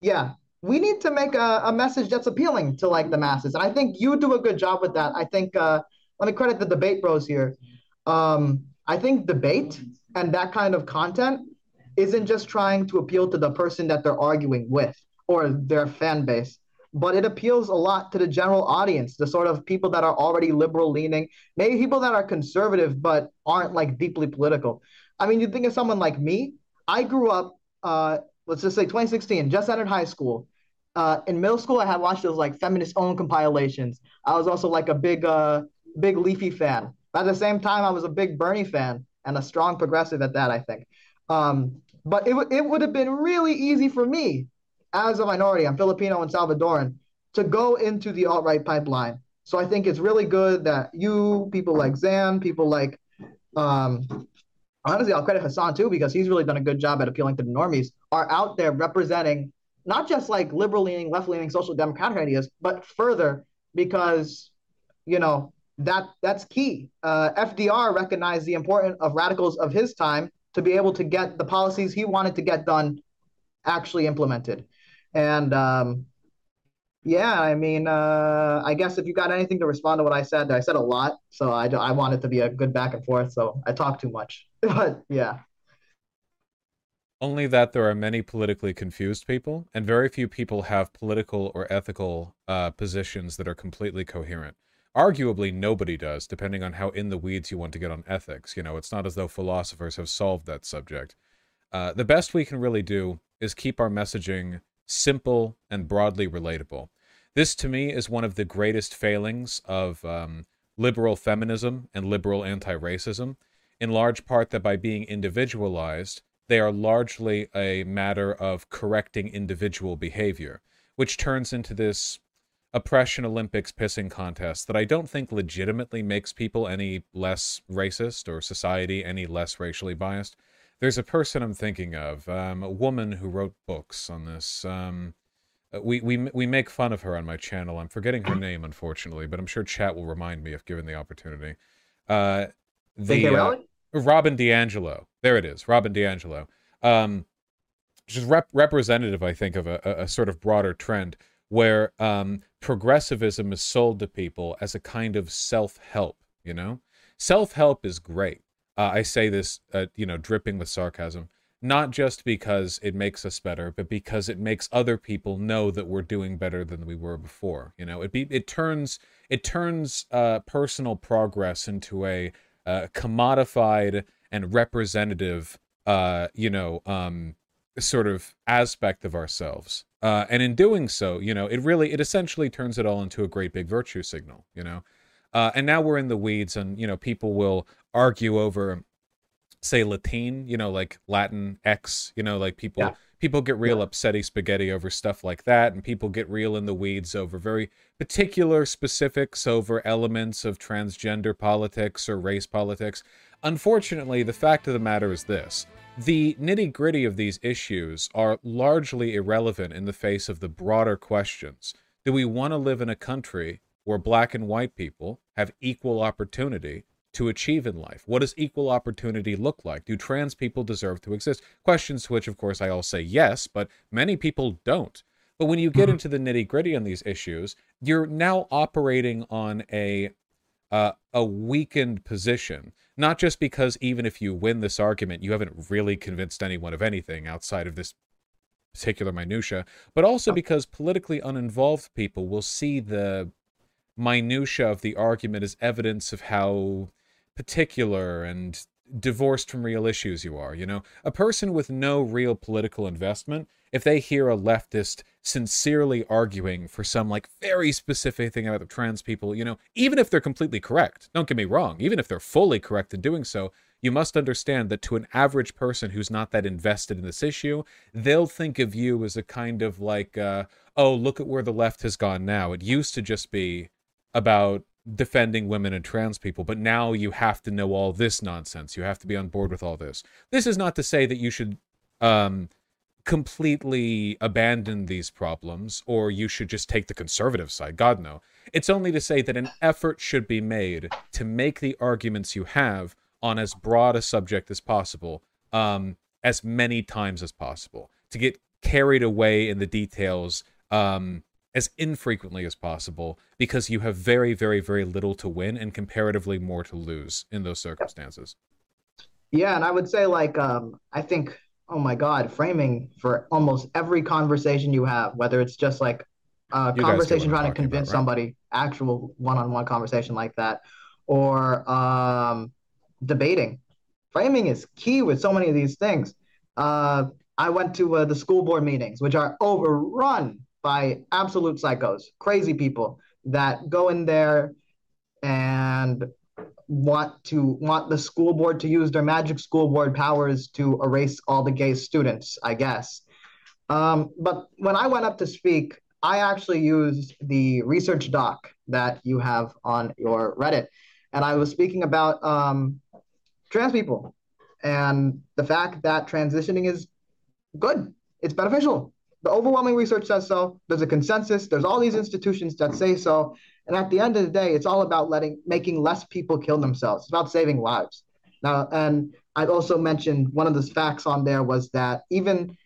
yeah, we need to make a, a message that's appealing to like the masses. And I think you do a good job with that. I think, uh, let me credit the debate bros here. Um, I think debate and that kind of content isn't just trying to appeal to the person that they're arguing with or their fan base but it appeals a lot to the general audience, the sort of people that are already liberal leaning, maybe people that are conservative but aren't like deeply political. I mean, you think of someone like me. I grew up, uh, let's just say 2016, just entered high school. Uh, in middle school, I had watched those like feminist owned compilations. I was also like a big, uh, big Leafy fan. But at the same time, I was a big Bernie fan and a strong progressive at that, I think. Um, but it, w- it would have been really easy for me as a minority, I'm Filipino and Salvadoran, to go into the alt right pipeline. So I think it's really good that you, people like Zan, people like, um, honestly, I'll credit Hasan too, because he's really done a good job at appealing to the normies, are out there representing not just like liberal leaning, left leaning, social democratic ideas, but further because, you know, that that's key. Uh, FDR recognized the importance of radicals of his time to be able to get the policies he wanted to get done actually implemented. And um, yeah, I mean, uh, I guess if you got anything to respond to what I said, I said a lot, so I, I want it to be a good back and forth. So I talk too much, but yeah. Only that there are many politically confused people, and very few people have political or ethical uh, positions that are completely coherent. Arguably, nobody does, depending on how in the weeds you want to get on ethics. You know, it's not as though philosophers have solved that subject. Uh, the best we can really do is keep our messaging simple and broadly relatable. This, to me, is one of the greatest failings of um, liberal feminism and liberal anti racism, in large part that by being individualized, they are largely a matter of correcting individual behavior, which turns into this oppression Olympics pissing contest that I don't think legitimately makes people any less racist or society any less racially biased. There's a person I'm thinking of, um, a woman who wrote books on this. Um, we, we, we make fun of her on my channel. I'm forgetting her name, unfortunately, but I'm sure chat will remind me if given the opportunity. Uh, the, uh, Robin DiAngelo. There it is, Robin DiAngelo. Um, just rep- representative, I think, of a, a, sort of broader trend where um, progressivism is sold to people as a kind of self-help. You know, self-help is great. Uh, I say this, uh, you know, dripping with sarcasm, not just because it makes us better, but because it makes other people know that we're doing better than we were before. You know, it be it turns it turns uh, personal progress into a uh, commodified and representative, uh, you know, um, sort of aspect of ourselves. Uh, and in doing so, you know, it really, it essentially turns it all into a great big virtue signal, you know. Uh, and now we're in the weeds, and you know, people will argue over, say, Latin, you know, like Latin X, you know, like people. Yeah people get real yeah. upsetty spaghetti over stuff like that and people get real in the weeds over very particular specifics over elements of transgender politics or race politics unfortunately the fact of the matter is this the nitty gritty of these issues are largely irrelevant in the face of the broader questions do we want to live in a country where black and white people have equal opportunity to achieve in life? What does equal opportunity look like? Do trans people deserve to exist? Questions to which, of course, I all say yes, but many people don't. But when you get mm-hmm. into the nitty gritty on these issues, you're now operating on a uh, a weakened position. Not just because even if you win this argument, you haven't really convinced anyone of anything outside of this particular minutia, but also because politically uninvolved people will see the minutia of the argument as evidence of how particular and divorced from real issues you are. You know, a person with no real political investment, if they hear a leftist sincerely arguing for some like very specific thing about the trans people, you know, even if they're completely correct, don't get me wrong, even if they're fully correct in doing so, you must understand that to an average person who's not that invested in this issue, they'll think of you as a kind of like, uh, oh, look at where the left has gone now. It used to just be about defending women and trans people, but now you have to know all this nonsense. You have to be on board with all this. This is not to say that you should um, completely abandon these problems or you should just take the conservative side. God, no. It's only to say that an effort should be made to make the arguments you have on as broad a subject as possible, um, as many times as possible, to get carried away in the details. Um, as infrequently as possible because you have very, very, very little to win and comparatively more to lose in those circumstances. Yeah, and I would say like um, I think oh my god, framing for almost every conversation you have, whether it's just like a you conversation trying to convince about, right? somebody, actual one-on-one conversation like that, or um, debating. Framing is key with so many of these things. Uh, I went to uh, the school board meetings, which are overrun by absolute psychos, crazy people that go in there and want to want the school board to use their magic school board powers to erase all the gay students, I guess. Um, but when I went up to speak, I actually used the research doc that you have on your Reddit, and I was speaking about um, trans people and the fact that transitioning is good. It's beneficial. The overwhelming research says so. There's a consensus. There's all these institutions that say so. And at the end of the day, it's all about letting making less people kill themselves. It's about saving lives. Now, and I also mentioned one of the facts on there was that even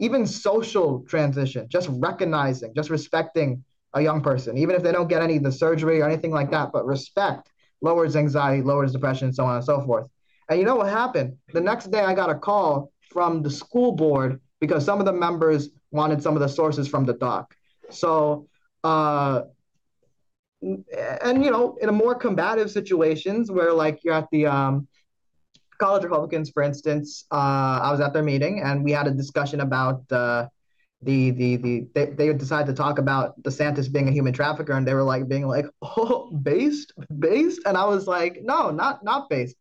even social transition, just recognizing, just respecting a young person, even if they don't get any of the surgery or anything like that, but respect lowers anxiety, lowers depression, so on and so forth. And you know what happened? The next day, I got a call from the school board because some of the members wanted some of the sources from the doc. So, uh, and you know, in a more combative situations where like you're at the um, college Republicans, for instance, uh, I was at their meeting and we had a discussion about uh, the the the they, they decided to talk about DeSantis being a human trafficker and they were like being like, oh, based, based, and I was like, no, not not based.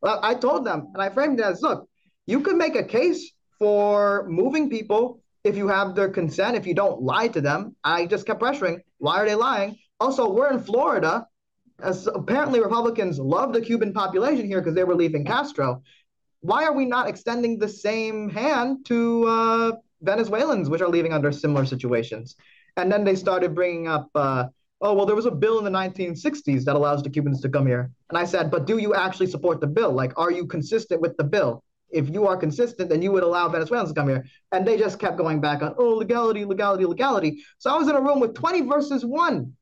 Well, I told them and I framed it as, look, you could make a case for moving people if you have their consent, if you don't lie to them. I just kept pressuring. Why are they lying? Also, we're in Florida. As apparently Republicans love the Cuban population here because they were leaving Castro. Why are we not extending the same hand to uh, Venezuelans, which are leaving under similar situations? And then they started bringing up, uh, oh, well, there was a bill in the 1960s that allows the Cubans to come here. And I said, but do you actually support the bill? Like, are you consistent with the bill? If you are consistent, then you would allow Venezuelans to come here. And they just kept going back on, oh, legality, legality, legality. So I was in a room with 20 versus one,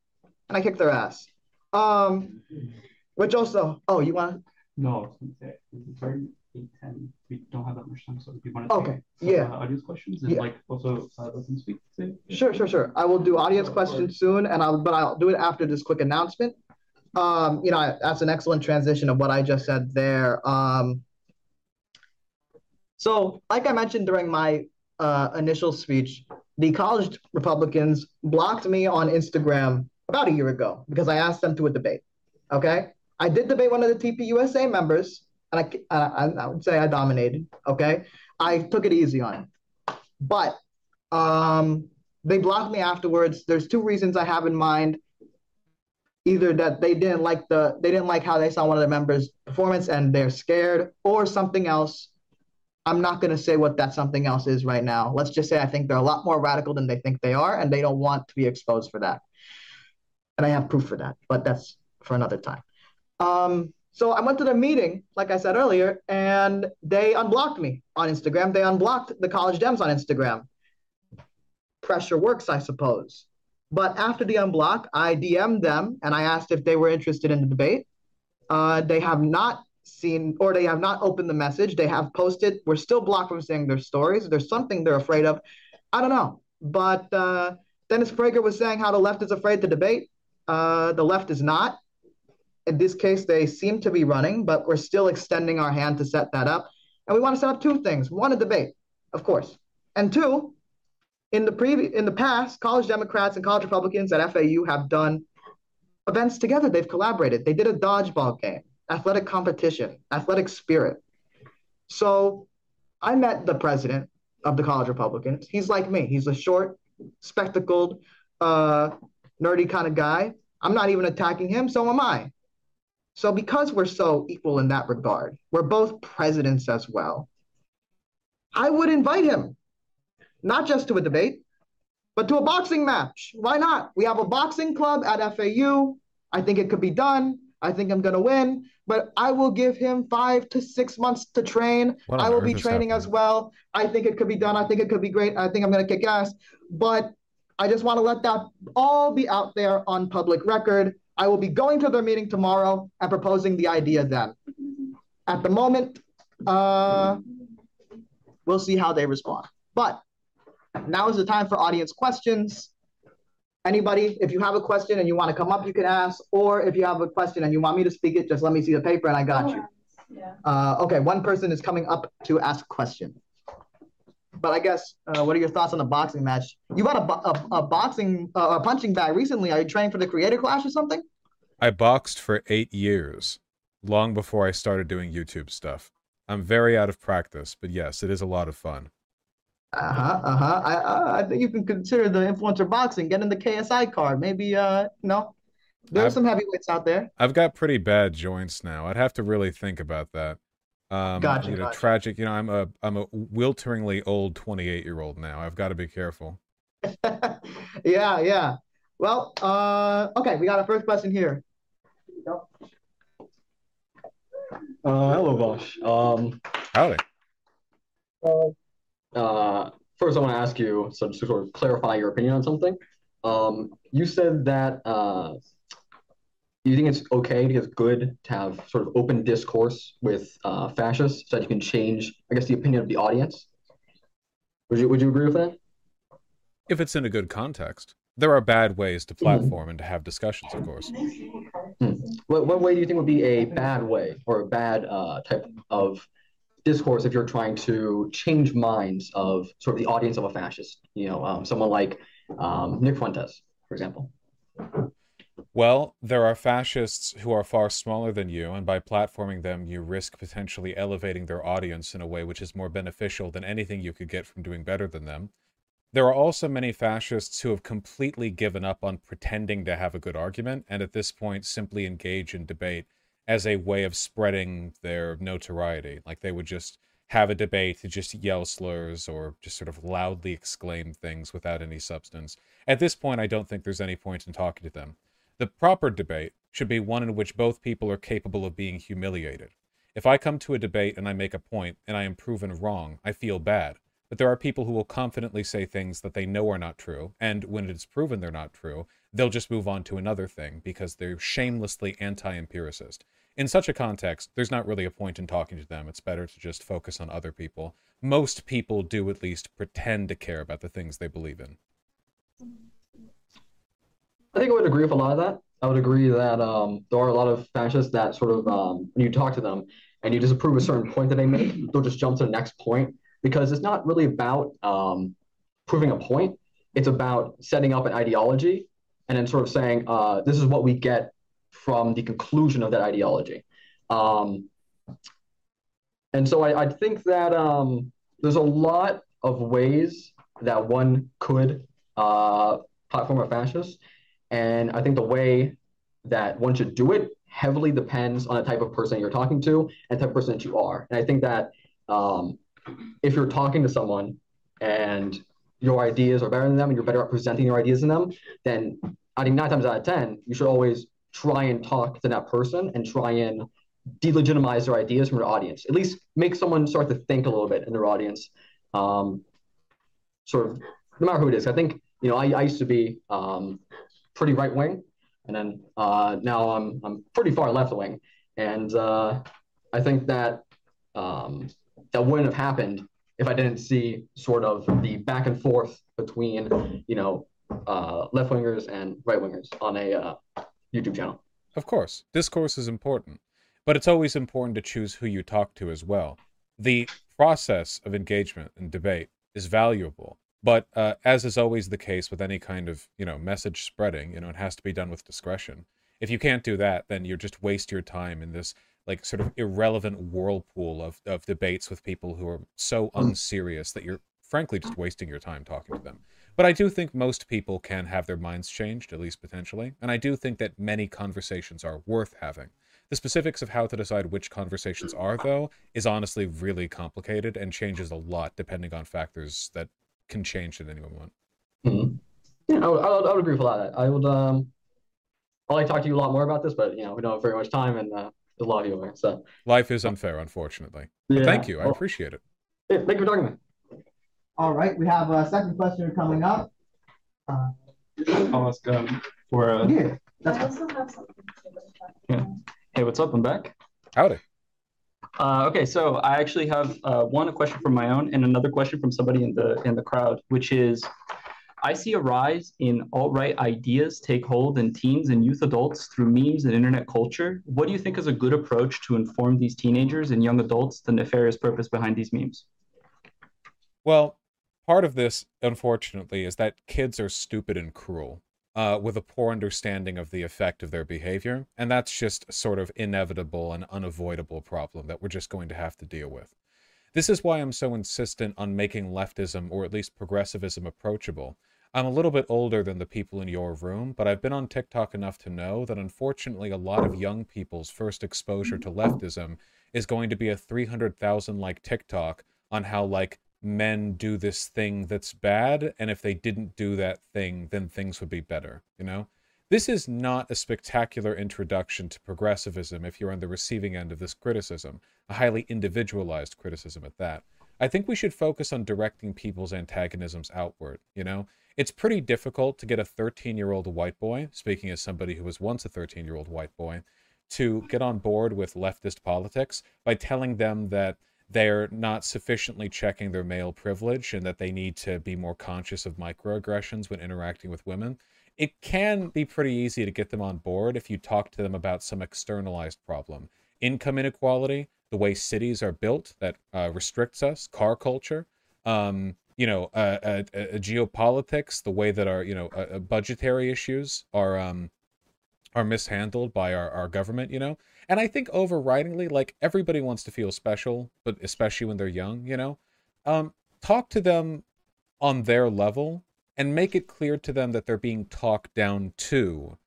and I kicked their ass. Um, which also, oh, you want? to? No, it's very eight ten. We don't have that much time, so if you want to Okay, yeah. uh, audience questions and Yeah. like also uh, them speak. Say, Sure, sure, sure. I will do audience questions soon, and I'll, but I'll do it after this quick announcement. Um, you know, that's an excellent transition of what I just said there. Um, so, like I mentioned during my uh, initial speech, the college Republicans blocked me on Instagram about a year ago because I asked them to a debate. Okay, I did debate one of the TPUSA members, and I, I, I would say I dominated. Okay, I took it easy on it, but um, they blocked me afterwards. There's two reasons I have in mind. Either that they didn't like the they didn't like how they saw one of the members' performance and they're scared, or something else. I'm not going to say what that something else is right now. Let's just say I think they're a lot more radical than they think they are, and they don't want to be exposed for that. And I have proof for that, but that's for another time. Um, so I went to the meeting, like I said earlier, and they unblocked me on Instagram. They unblocked the college Dems on Instagram. Pressure works, I suppose. But after the unblock, I DM'd them and I asked if they were interested in the debate. Uh, they have not seen or they have not opened the message. They have posted. We're still blocked from seeing their stories. There's something they're afraid of. I don't know. But uh, Dennis Prager was saying how the left is afraid to debate. Uh, the left is not. In this case, they seem to be running, but we're still extending our hand to set that up. And we want to set up two things: one, a debate, of course, and two, in the previous in the past, college Democrats and college Republicans at FAU have done events together. They've collaborated. They did a dodgeball game, athletic competition, athletic spirit. So I met the president of the college Republicans. He's like me. He's a short, spectacled, uh, nerdy kind of guy. I'm not even attacking him, so am I. So because we're so equal in that regard, we're both presidents as well. I would invite him, not just to a debate, but to a boxing match. Why not? We have a boxing club at FAU. I think it could be done. I think I'm going to win, but I will give him five to six months to train. I will be training as well. I think it could be done. I think it could be great. I think I'm going to kick ass. But I just want to let that all be out there on public record. I will be going to their meeting tomorrow and proposing the idea then. At the moment, uh, we'll see how they respond. But now is the time for audience questions. Anybody, if you have a question and you want to come up, you can ask. Or if you have a question and you want me to speak it, just let me see the paper and I got you. Yeah. Uh, okay, one person is coming up to ask a question. But I guess, uh, what are your thoughts on the boxing match? You got a, bo- a, a boxing, uh, a punching bag recently. Are you training for the Creator Clash or something? I boxed for eight years, long before I started doing YouTube stuff. I'm very out of practice, but yes, it is a lot of fun. Uh huh. Uh huh. I, I I think you can consider the influencer boxing, get in the KSI card. Maybe uh, you know, there's I've- some heavyweights out there. I've got pretty bad joints now. I'd have to really think about that. Um, Gotcha, you know, gotcha. tragic. You know, I'm a I'm a wilteringly old 28 year old now. I've got to be careful. yeah, yeah. Well, uh, okay, we got a first question here. Uh, hello, Vosh. Um, Howdy. uh, first, I want to ask you, so just to sort of clarify your opinion on something. Um, you said that uh, you think it's okay, to it's good to have sort of open discourse with uh, fascists so that you can change, I guess, the opinion of the audience. Would you Would you agree with that? If it's in a good context. There are bad ways to platform and to have discussions, of course. What What way do you think would be a bad way or a bad uh, type of discourse if you're trying to change minds of sort of the audience of a fascist? You know, um, someone like um, Nick Fuentes, for example. Well, there are fascists who are far smaller than you, and by platforming them, you risk potentially elevating their audience in a way which is more beneficial than anything you could get from doing better than them. There are also many fascists who have completely given up on pretending to have a good argument, and at this point simply engage in debate as a way of spreading their notoriety. Like they would just have a debate to just yell slurs or just sort of loudly exclaim things without any substance. At this point, I don't think there's any point in talking to them. The proper debate should be one in which both people are capable of being humiliated. If I come to a debate and I make a point and I am proven wrong, I feel bad. But there are people who will confidently say things that they know are not true, and when it is proven they're not true, they'll just move on to another thing because they're shamelessly anti empiricist. In such a context, there's not really a point in talking to them. It's better to just focus on other people. Most people do at least pretend to care about the things they believe in. I think I would agree with a lot of that. I would agree that um, there are a lot of fascists that sort of, um, when you talk to them and you disapprove a certain point that they make, they'll just jump to the next point because it's not really about um, proving a point. It's about setting up an ideology and then sort of saying, uh, this is what we get from the conclusion of that ideology. Um, and so I, I think that um, there's a lot of ways that one could uh, platform a fascist. And I think the way that one should do it heavily depends on the type of person you're talking to and the type of person that you are. And I think that um, if you're talking to someone and your ideas are better than them and you're better at presenting your ideas than them, then I think nine times out of 10, you should always try and talk to that person and try and delegitimize their ideas from their audience. At least make someone start to think a little bit in their audience. Um, sort of, no matter who it is. I think, you know, I, I used to be um, pretty right wing, and then uh, now I'm, I'm pretty far left wing. And uh, I think that um, that wouldn't have happened if I didn't see sort of the back and forth between, you know, uh, left wingers and right wingers on a uh, YouTube channel. Of course, discourse is important, but it's always important to choose who you talk to as well. The process of engagement and debate is valuable, but uh, as is always the case with any kind of you know message spreading, you know it has to be done with discretion. If you can't do that, then you just waste your time in this like sort of irrelevant whirlpool of, of debates with people who are so unserious that you're frankly just wasting your time talking to them. But I do think most people can have their minds changed, at least potentially, and I do think that many conversations are worth having. The specifics of how to decide which conversations are, though, is honestly really complicated and changes a lot depending on factors that can change at any moment. Mm-hmm. Yeah, I would, I would, I would agree with a lot of that. I would um, like talk to you a lot more about this, but you know we don't have very much time, and uh, there's a lot of you. So Life is unfair, unfortunately. But yeah, thank you. I appreciate it. yeah, thank you for talking to me. All right, we have a second question coming up. Uh, I'll ask um, for. Uh, yeah, that's I also have something to Yeah. Hey, what's up? I'm back. Howdy. Uh, okay, so I actually have uh, one a question from my own and another question from somebody in the in the crowd, which is, I see a rise in alt-right ideas take hold in teens and youth adults through memes and internet culture. What do you think is a good approach to inform these teenagers and young adults the nefarious purpose behind these memes? Well, part of this, unfortunately, is that kids are stupid and cruel, uh, with a poor understanding of the effect of their behavior, and that's just sort of inevitable and unavoidable problem that we're just going to have to deal with. This is why I'm so insistent on making leftism, or at least progressivism, approachable. I'm a little bit older than the people in your room, but I've been on TikTok enough to know that unfortunately a lot of young people's first exposure to leftism is going to be a 300,000 like TikTok on how like men do this thing that's bad, and if they didn't do that thing, then things would be better, you know? This is not a spectacular introduction to progressivism if you're on the receiving end of this criticism, a highly individualized criticism at that. I think we should focus on directing people's antagonisms outward, you know? It's pretty difficult to get a 13 year old white boy, speaking as somebody who was once a 13 year old white boy, to get on board with leftist politics by telling them that they're not sufficiently checking their male privilege and that they need to be more conscious of microaggressions when interacting with women. It can be pretty easy to get them on board if you talk to them about some externalized problem. Income inequality, the way cities are built that uh, restricts us, car culture, um, you know, uh, uh, uh geopolitics, the way that our, you know, uh, uh, budgetary issues are um, are mishandled by our, our government, you know? And I think overridingly, like everybody wants to feel special, but especially when they're young, you know? Um, talk to them on their level and make it clear to them that they're being talked down to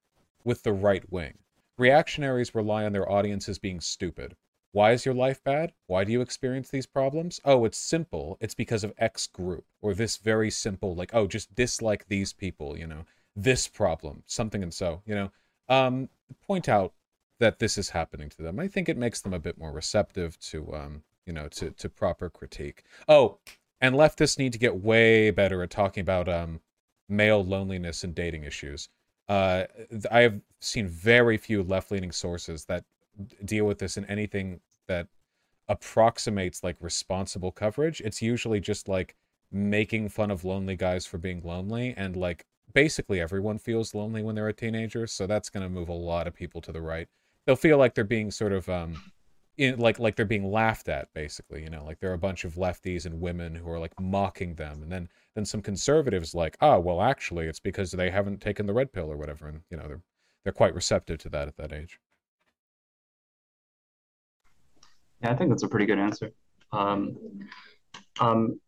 with the right wing. Reactionaries rely on their audiences being stupid. Why is your life bad? Why do you experience these problems? Oh, it's simple. It's because of X group. Or this very simple, like, oh, just dislike these people, you know, this problem, something and so, you know um, point out that this is happening to them. I think it makes them a bit more receptive to, um, you know, to, to proper critique. Oh, and leftists need to get way better at talking about um, male loneliness and dating issues. Uh, I have seen very few left-leaning sources that deal with this in anything that approximates like responsible coverage. It's usually just like making fun of lonely guys for being lonely and like basically everyone feels lonely when they're a teenager, so that's going to move a lot of people to the right. They'll feel like they're being sort of um in, like like they're being laughed at basically, you know, like there are a bunch of lefties and women who are like mocking them and then then some conservatives like, "Ah, well actually it's because they haven't taken the red pill or whatever." And you know, they're they're quite receptive to that at that age. Yeah, I think that's a pretty good answer. Um, um,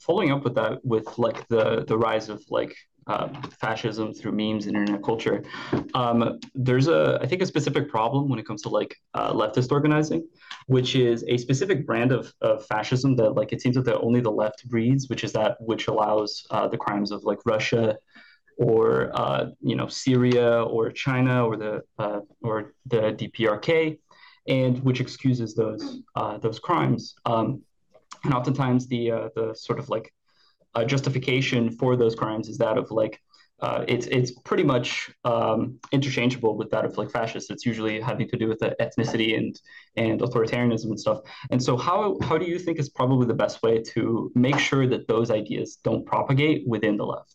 following up with that, with like the the rise of like um, fascism through memes and internet culture. Um, there's a, I think, a specific problem when it comes to like uh, leftist organizing, which is a specific brand of, of fascism that like it seems that only the left breeds, which is that which allows uh, the crimes of like Russia or uh, you know Syria or China or the uh, or the DPRK, and which excuses those uh, those crimes. Um, and oftentimes the uh, the sort of like uh, justification for those crimes is that of like uh, it's it's pretty much um, interchangeable with that of like fascists. It's usually having to do with the ethnicity and and authoritarianism and stuff. And so, how how do you think is probably the best way to make sure that those ideas don't propagate within the left?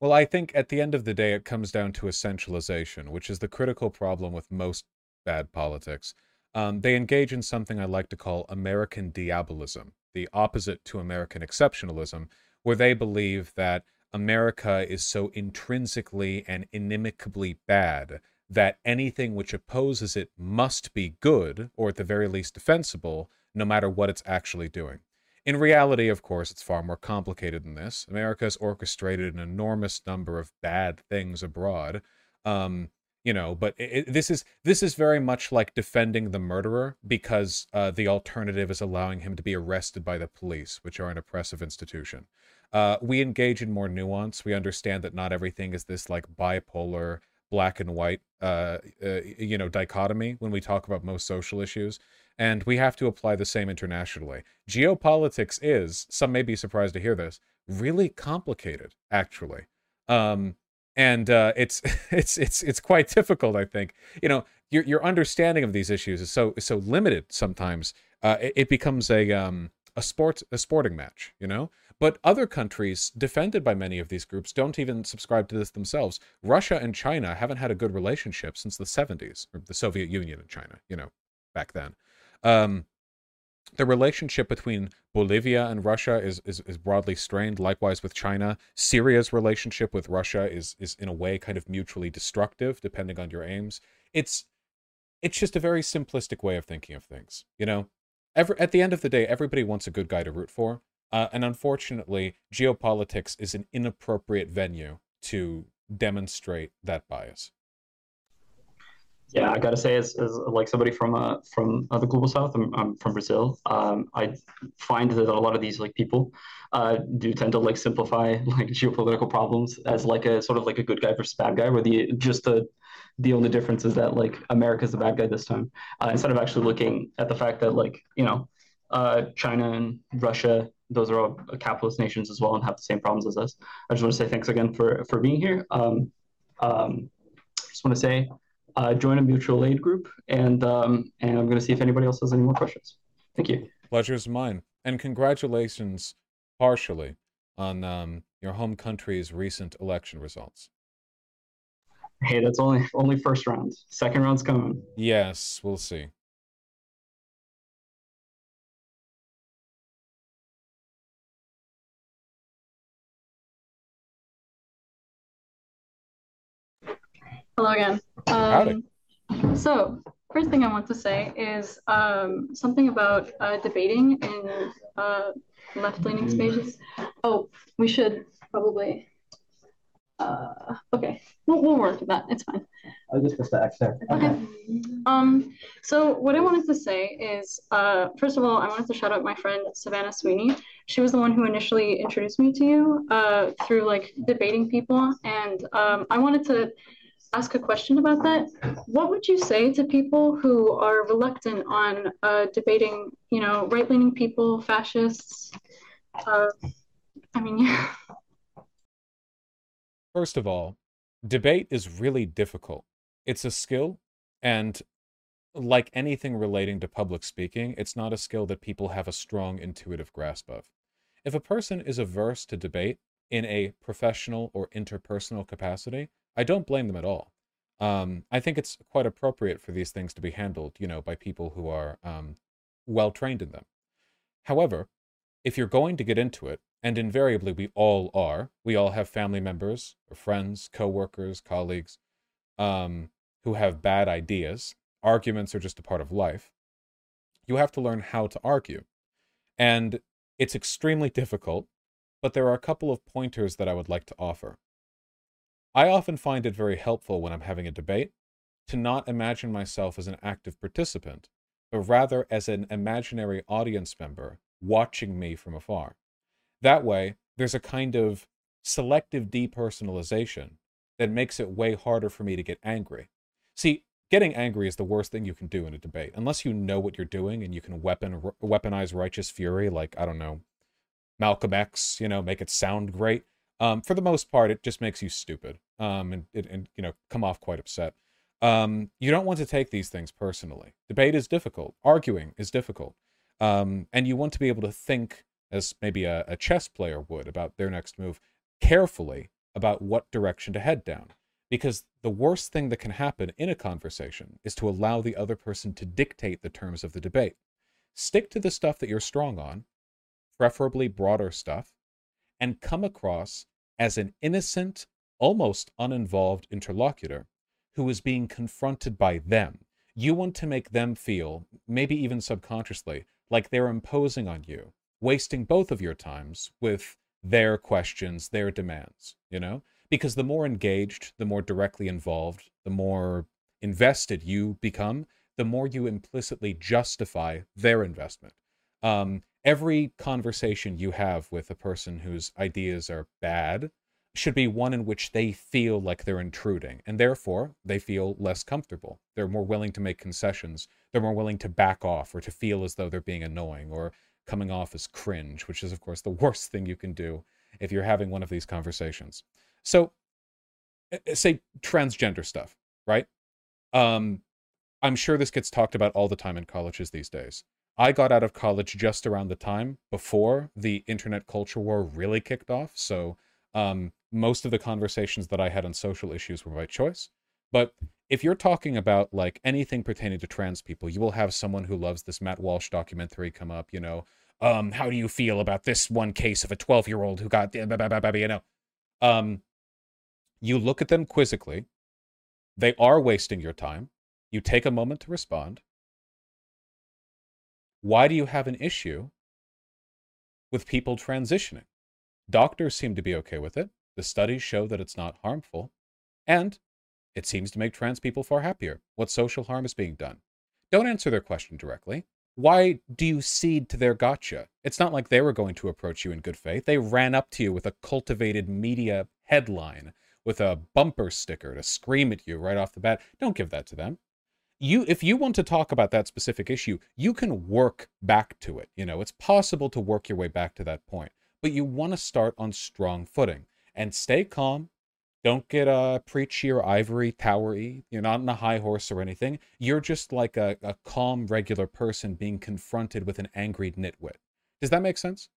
Well, I think at the end of the day, it comes down to essentialization, which is the critical problem with most bad politics. Um, they engage in something I like to call American diabolism, the opposite to American exceptionalism, where they believe that America is so intrinsically and inimicably bad that anything which opposes it must be good, or at the very least defensible, no matter what it's actually doing. In reality, of course, it's far more complicated than this. America has orchestrated an enormous number of bad things abroad, um, you know but it, this is this is very much like defending the murderer because uh, the alternative is allowing him to be arrested by the police which are an oppressive institution. Uh, we engage in more nuance. We understand that not everything is this like bipolar black and white uh, uh you know dichotomy when we talk about most social issues and we have to apply the same internationally. Geopolitics is some may be surprised to hear this really complicated actually. Um, and uh, it's it's it's it's quite difficult. I think you know your your understanding of these issues is so so limited sometimes. Uh, it, it, becomes a um, a sport a sporting match, you know. But other countries, defended by many of these groups, don't even subscribe to this themselves. Russia and China haven't had a good relationship since the 70s, or the Soviet Union and China, you know, back then. Um, the relationship between Bolivia and Russia is, is, is broadly strained. Likewise with China. Syria's relationship with Russia is is in a way kind of mutually destructive, depending on your aims. It's it's just a very simplistic way of thinking of things. You know, Every, at the end of the day, everybody wants a good guy to root for, uh, and unfortunately, geopolitics is an inappropriate venue to demonstrate that bias. Yeah, I gotta say, as, as like somebody from uh from uh, the global south, I'm, I'm from Brazil. Um, I find that a lot of these like people uh do tend to like simplify like geopolitical problems as like a sort of like a good guy versus bad guy, where the just the the only difference is that like America's the bad guy this time, uh, instead of actually looking at the fact that like you know, uh, China and Russia, those are all capitalist nations as well and have the same problems as us. I just want to say thanks again for for being here. Um, um, just want to say uh, join a mutual aid group, and um, and I'm going to see if anybody else has any more questions. Thank you. Pleasure's mine. And congratulations, partially, on um, your home country's recent election results. Hey, that's only only first round. Second round's coming. Yes, we'll see. Hello again. Um, so, first thing I want to say is um, something about uh, debating in uh, left-leaning spaces. Oh, we should probably. Uh, okay, we'll, we'll work with that. It's fine. I'll just pressed the X there. Okay. Um, so what I wanted to say is, uh, first of all, I wanted to shout out my friend Savannah Sweeney. She was the one who initially introduced me to you uh, through like debating people, and um, I wanted to ask a question about that. What would you say to people who are reluctant on uh, debating, you know, right-leaning people, fascists? Uh, I mean, yeah. First of all, debate is really difficult. It's a skill, and like anything relating to public speaking, it's not a skill that people have a strong intuitive grasp of. If a person is averse to debate in a professional or interpersonal capacity, I don't blame them at all. Um, I think it's quite appropriate for these things to be handled, you know, by people who are um, well trained in them. However, if you're going to get into it, and invariably we all are, we all have family members or friends, coworkers, colleagues, um, who have bad ideas. Arguments are just a part of life. You have to learn how to argue. And it's extremely difficult, but there are a couple of pointers that I would like to offer. I often find it very helpful when I'm having a debate to not imagine myself as an active participant, but rather as an imaginary audience member watching me from afar. That way, there's a kind of selective depersonalization that makes it way harder for me to get angry. See, getting angry is the worst thing you can do in a debate. Unless you know what you're doing and you can weapon weaponize righteous fury like, I don't know, Malcolm X, you know, make it sound great. Um, for the most part, it just makes you stupid um, and, and, you know, come off quite upset. Um, you don't want to take these things personally. Debate is difficult. Arguing is difficult. Um, and you want to be able to think, as maybe a, a chess player would, about their next move carefully about what direction to head down. Because the worst thing that can happen in a conversation is to allow the other person to dictate the terms of the debate. Stick to the stuff that you're strong on, preferably broader stuff, and come across as an innocent, almost uninvolved interlocutor who is being confronted by them. You want to make them feel, maybe even subconsciously, like they're imposing on you, wasting both of your times with their questions, their demands, you know? Because the more engaged, the more directly involved, the more invested you become, the more you implicitly justify their investment. Um, every conversation you have with a person whose ideas are bad should be one in which they feel like they're intruding and therefore they feel less comfortable. They're more willing to make concessions. They're more willing to back off or to feel as though they're being annoying or coming off as cringe, which is, of course, the worst thing you can do if you're having one of these conversations. So, say transgender stuff, right? Um, I'm sure this gets talked about all the time in colleges these days. I got out of college just around the time before the internet culture war really kicked off. So, um, most of the conversations that I had on social issues were by choice. But if you're talking about like anything pertaining to trans people, you will have someone who loves this Matt Walsh documentary come up, you know, um, how do you feel about this one case of a 12 year old who got, you know, um, you look at them quizzically. They are wasting your time. You take a moment to respond. Why do you have an issue with people transitioning? Doctors seem to be okay with it. The studies show that it's not harmful. And It seems to make trans people far happier. What social harm is being done? Don't answer their question directly. Why do you cede to their gotcha? It's not like they were going to approach you in good faith. They ran up to you with a cultivated media headline, with a bumper sticker to scream at you right off the bat. Don't give that to them you if you want to talk about that specific issue you can work back to it you know it's possible to work your way back to that point but you want to start on strong footing and stay calm don't get uh preachy or ivory towery you're not on a high horse or anything you're just like a, a calm regular person being confronted with an angry nitwit does that make sense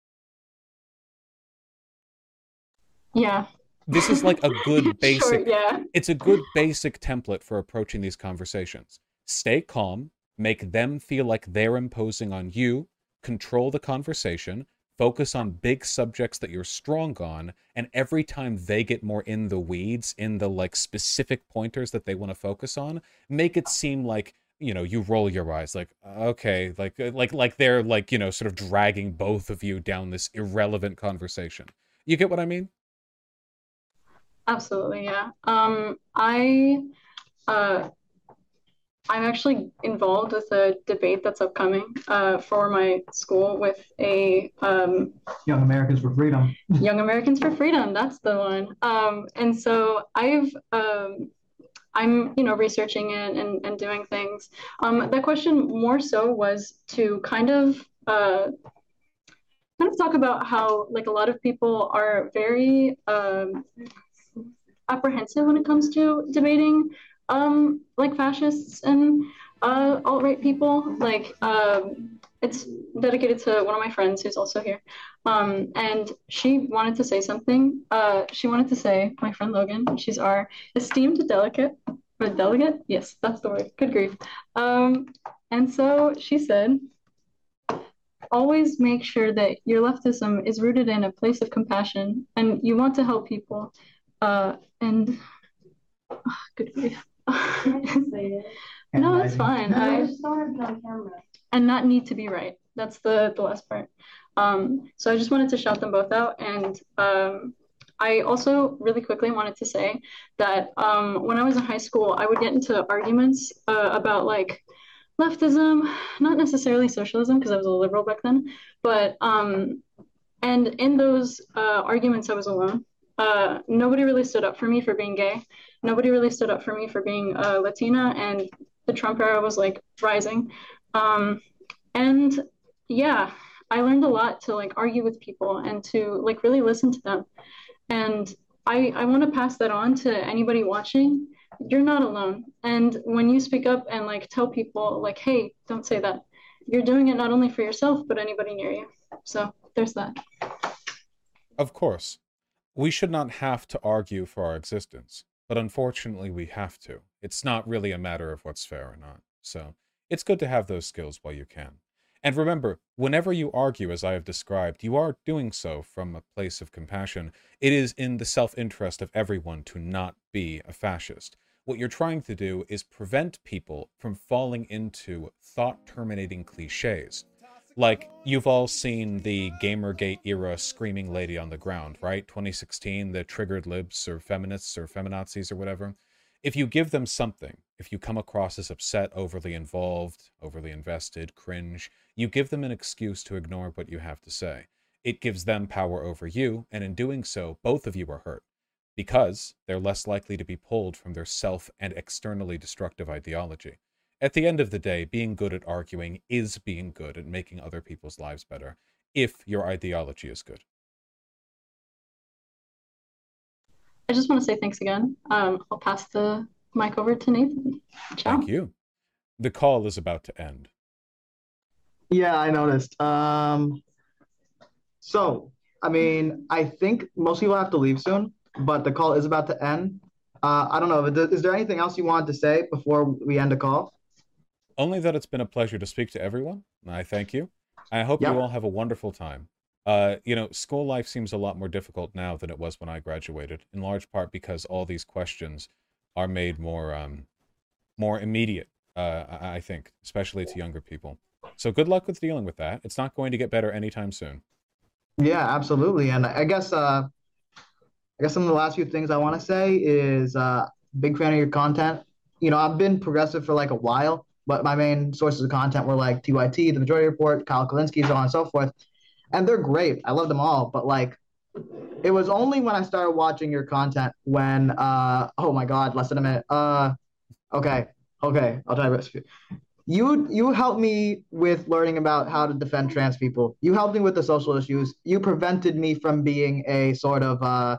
Yeah. this is like a good basic Sure, yeah. it's a good basic template for approaching these conversations. Stay calm, make them feel like they're imposing on you, control the conversation, focus on big subjects that you're strong on, and every time they get more in the weeds, in the like specific pointers that they want to focus on, make it seem like you know you roll your eyes like okay like like like they're like you know sort of dragging both of you down this irrelevant conversation you get what i mean Absolutely, yeah. Um, I, uh, I'm actually involved with a debate that's upcoming uh, for my school with a um, Young Americans for Freedom. Young Americans for Freedom. That's the one. Um, and so I've um, I'm you know researching it and, and doing things. Um, the question more so was to kind of uh, kind of talk about how like a lot of people are very um, apprehensive when it comes to debating um, like fascists and uh, alt-right people. Like um, it's dedicated to one of my friends who's also here. Um, and she wanted to say something. Uh, she wanted to say, my friend Logan, she's our esteemed delegate, or delegate? Yes, that's the word. Good grief. Um, and so she said, always make sure that your leftism is rooted in a place of compassion and you want to help people. Uh, and ah, good grief. no, it's fine. I, just don't want to be on camera. and not need to be right. That's the the last part. Um, so I just wanted to shout them both out, and um, I also really quickly wanted to say that um, when I was in high school, I would get into arguments uh, about like leftism, not necessarily socialism because I was a liberal back then, but um, and in those uh, arguments, I was alone. Uh, nobody really stood up for me for being gay. Nobody really stood up for me for being uh, Latina, and the Trump era was like rising. Um, and yeah, I learned a lot to like argue with people and to like really listen to them. And I I want to pass that on to anybody watching. You're not alone. And when you speak up and like tell people like, hey, don't say that. You're doing it not only for yourself but anybody near you. So there's that. Of course. We should not have to argue for our existence, but unfortunately we have to. It's not really a matter of what's fair or not. So it's good to have those skills while you can. And remember, whenever you argue as I have described, you are doing so from a place of compassion. It is in the self interest of everyone to not be a fascist. What you're trying to do is prevent people from falling into thought terminating cliches. Like, you've all seen the Gamergate era screaming lady on the ground, right? 2016, the triggered libs or feminists or feminazis or whatever. If you give them something, if you come across as upset, overly involved, overly invested, cringe, you give them an excuse to ignore what you have to say. It gives them power over you, and in doing so, both of you are hurt because they're less likely to be pulled from their self and externally destructive ideology. At the end of the day, being good at arguing is being good at making other people's lives better if your ideology is good. I just want to say thanks again. Um, I'll pass the mic over to Nathan. Ciao. Thank you. The call is about to end. Yeah, I noticed. Um, so, I mean, I think most people have to leave soon, but the call is about to end. Uh, I don't know. Is is there anything else you wanted to say before we end the call? Only that it's been a pleasure to speak to everyone. I thank you. I hope Yeah. you all have a wonderful time. Uh, you know, school life seems a lot more difficult now than it was when I graduated, in large part because all these questions are made more um, more immediate. Uh, I I think, especially to younger people. So good luck with dealing with that. It's not going to get better anytime soon. Yeah, absolutely. And I guess uh, I guess some of the last few things I want to say is uh, big fan of your content. You know, I've been progressive for like a while, but my main sources of content were like TYT, The Majority Report, Kyle Kulinski, so on and so forth. And they're great. I love them all. But like, it was only when I started watching your content when, uh, oh my God, less than a minute. Uh, okay, okay, I'll you about you you helped me with learning about how to defend trans people. You helped me with the social issues. You prevented me from being a sort of uh,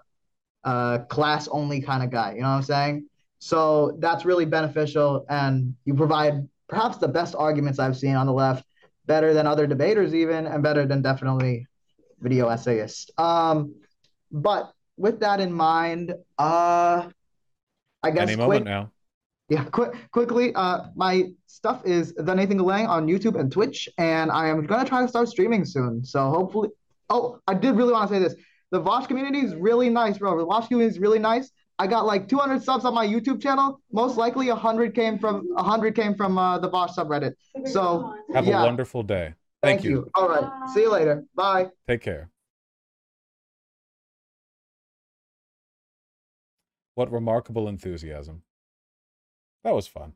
uh, class only kind of guy. You know what I'm saying? So that's really beneficial, and you provide perhaps the best arguments I've seen on the left, better than other debaters even, and better than definitely video essayists. Um, but with that in mind, uh, I guess Any quick, moment now. yeah, quick, quickly. Uh, my stuff is the Nathan Galang on YouTube and Twitch, and I am gonna try to start streaming soon. So hopefully, oh, I did really want to say this. The Vosh community is really nice, bro. The Vosh community is really nice. I got like 200 subs on my YouTube channel. Most likely, 100 came from 100 came from uh, the Vosh subreddit. So Have yeah, a wonderful day. thank, Thank, you. All right, see you later. Bye. Take care. What remarkable enthusiasm. That was fun.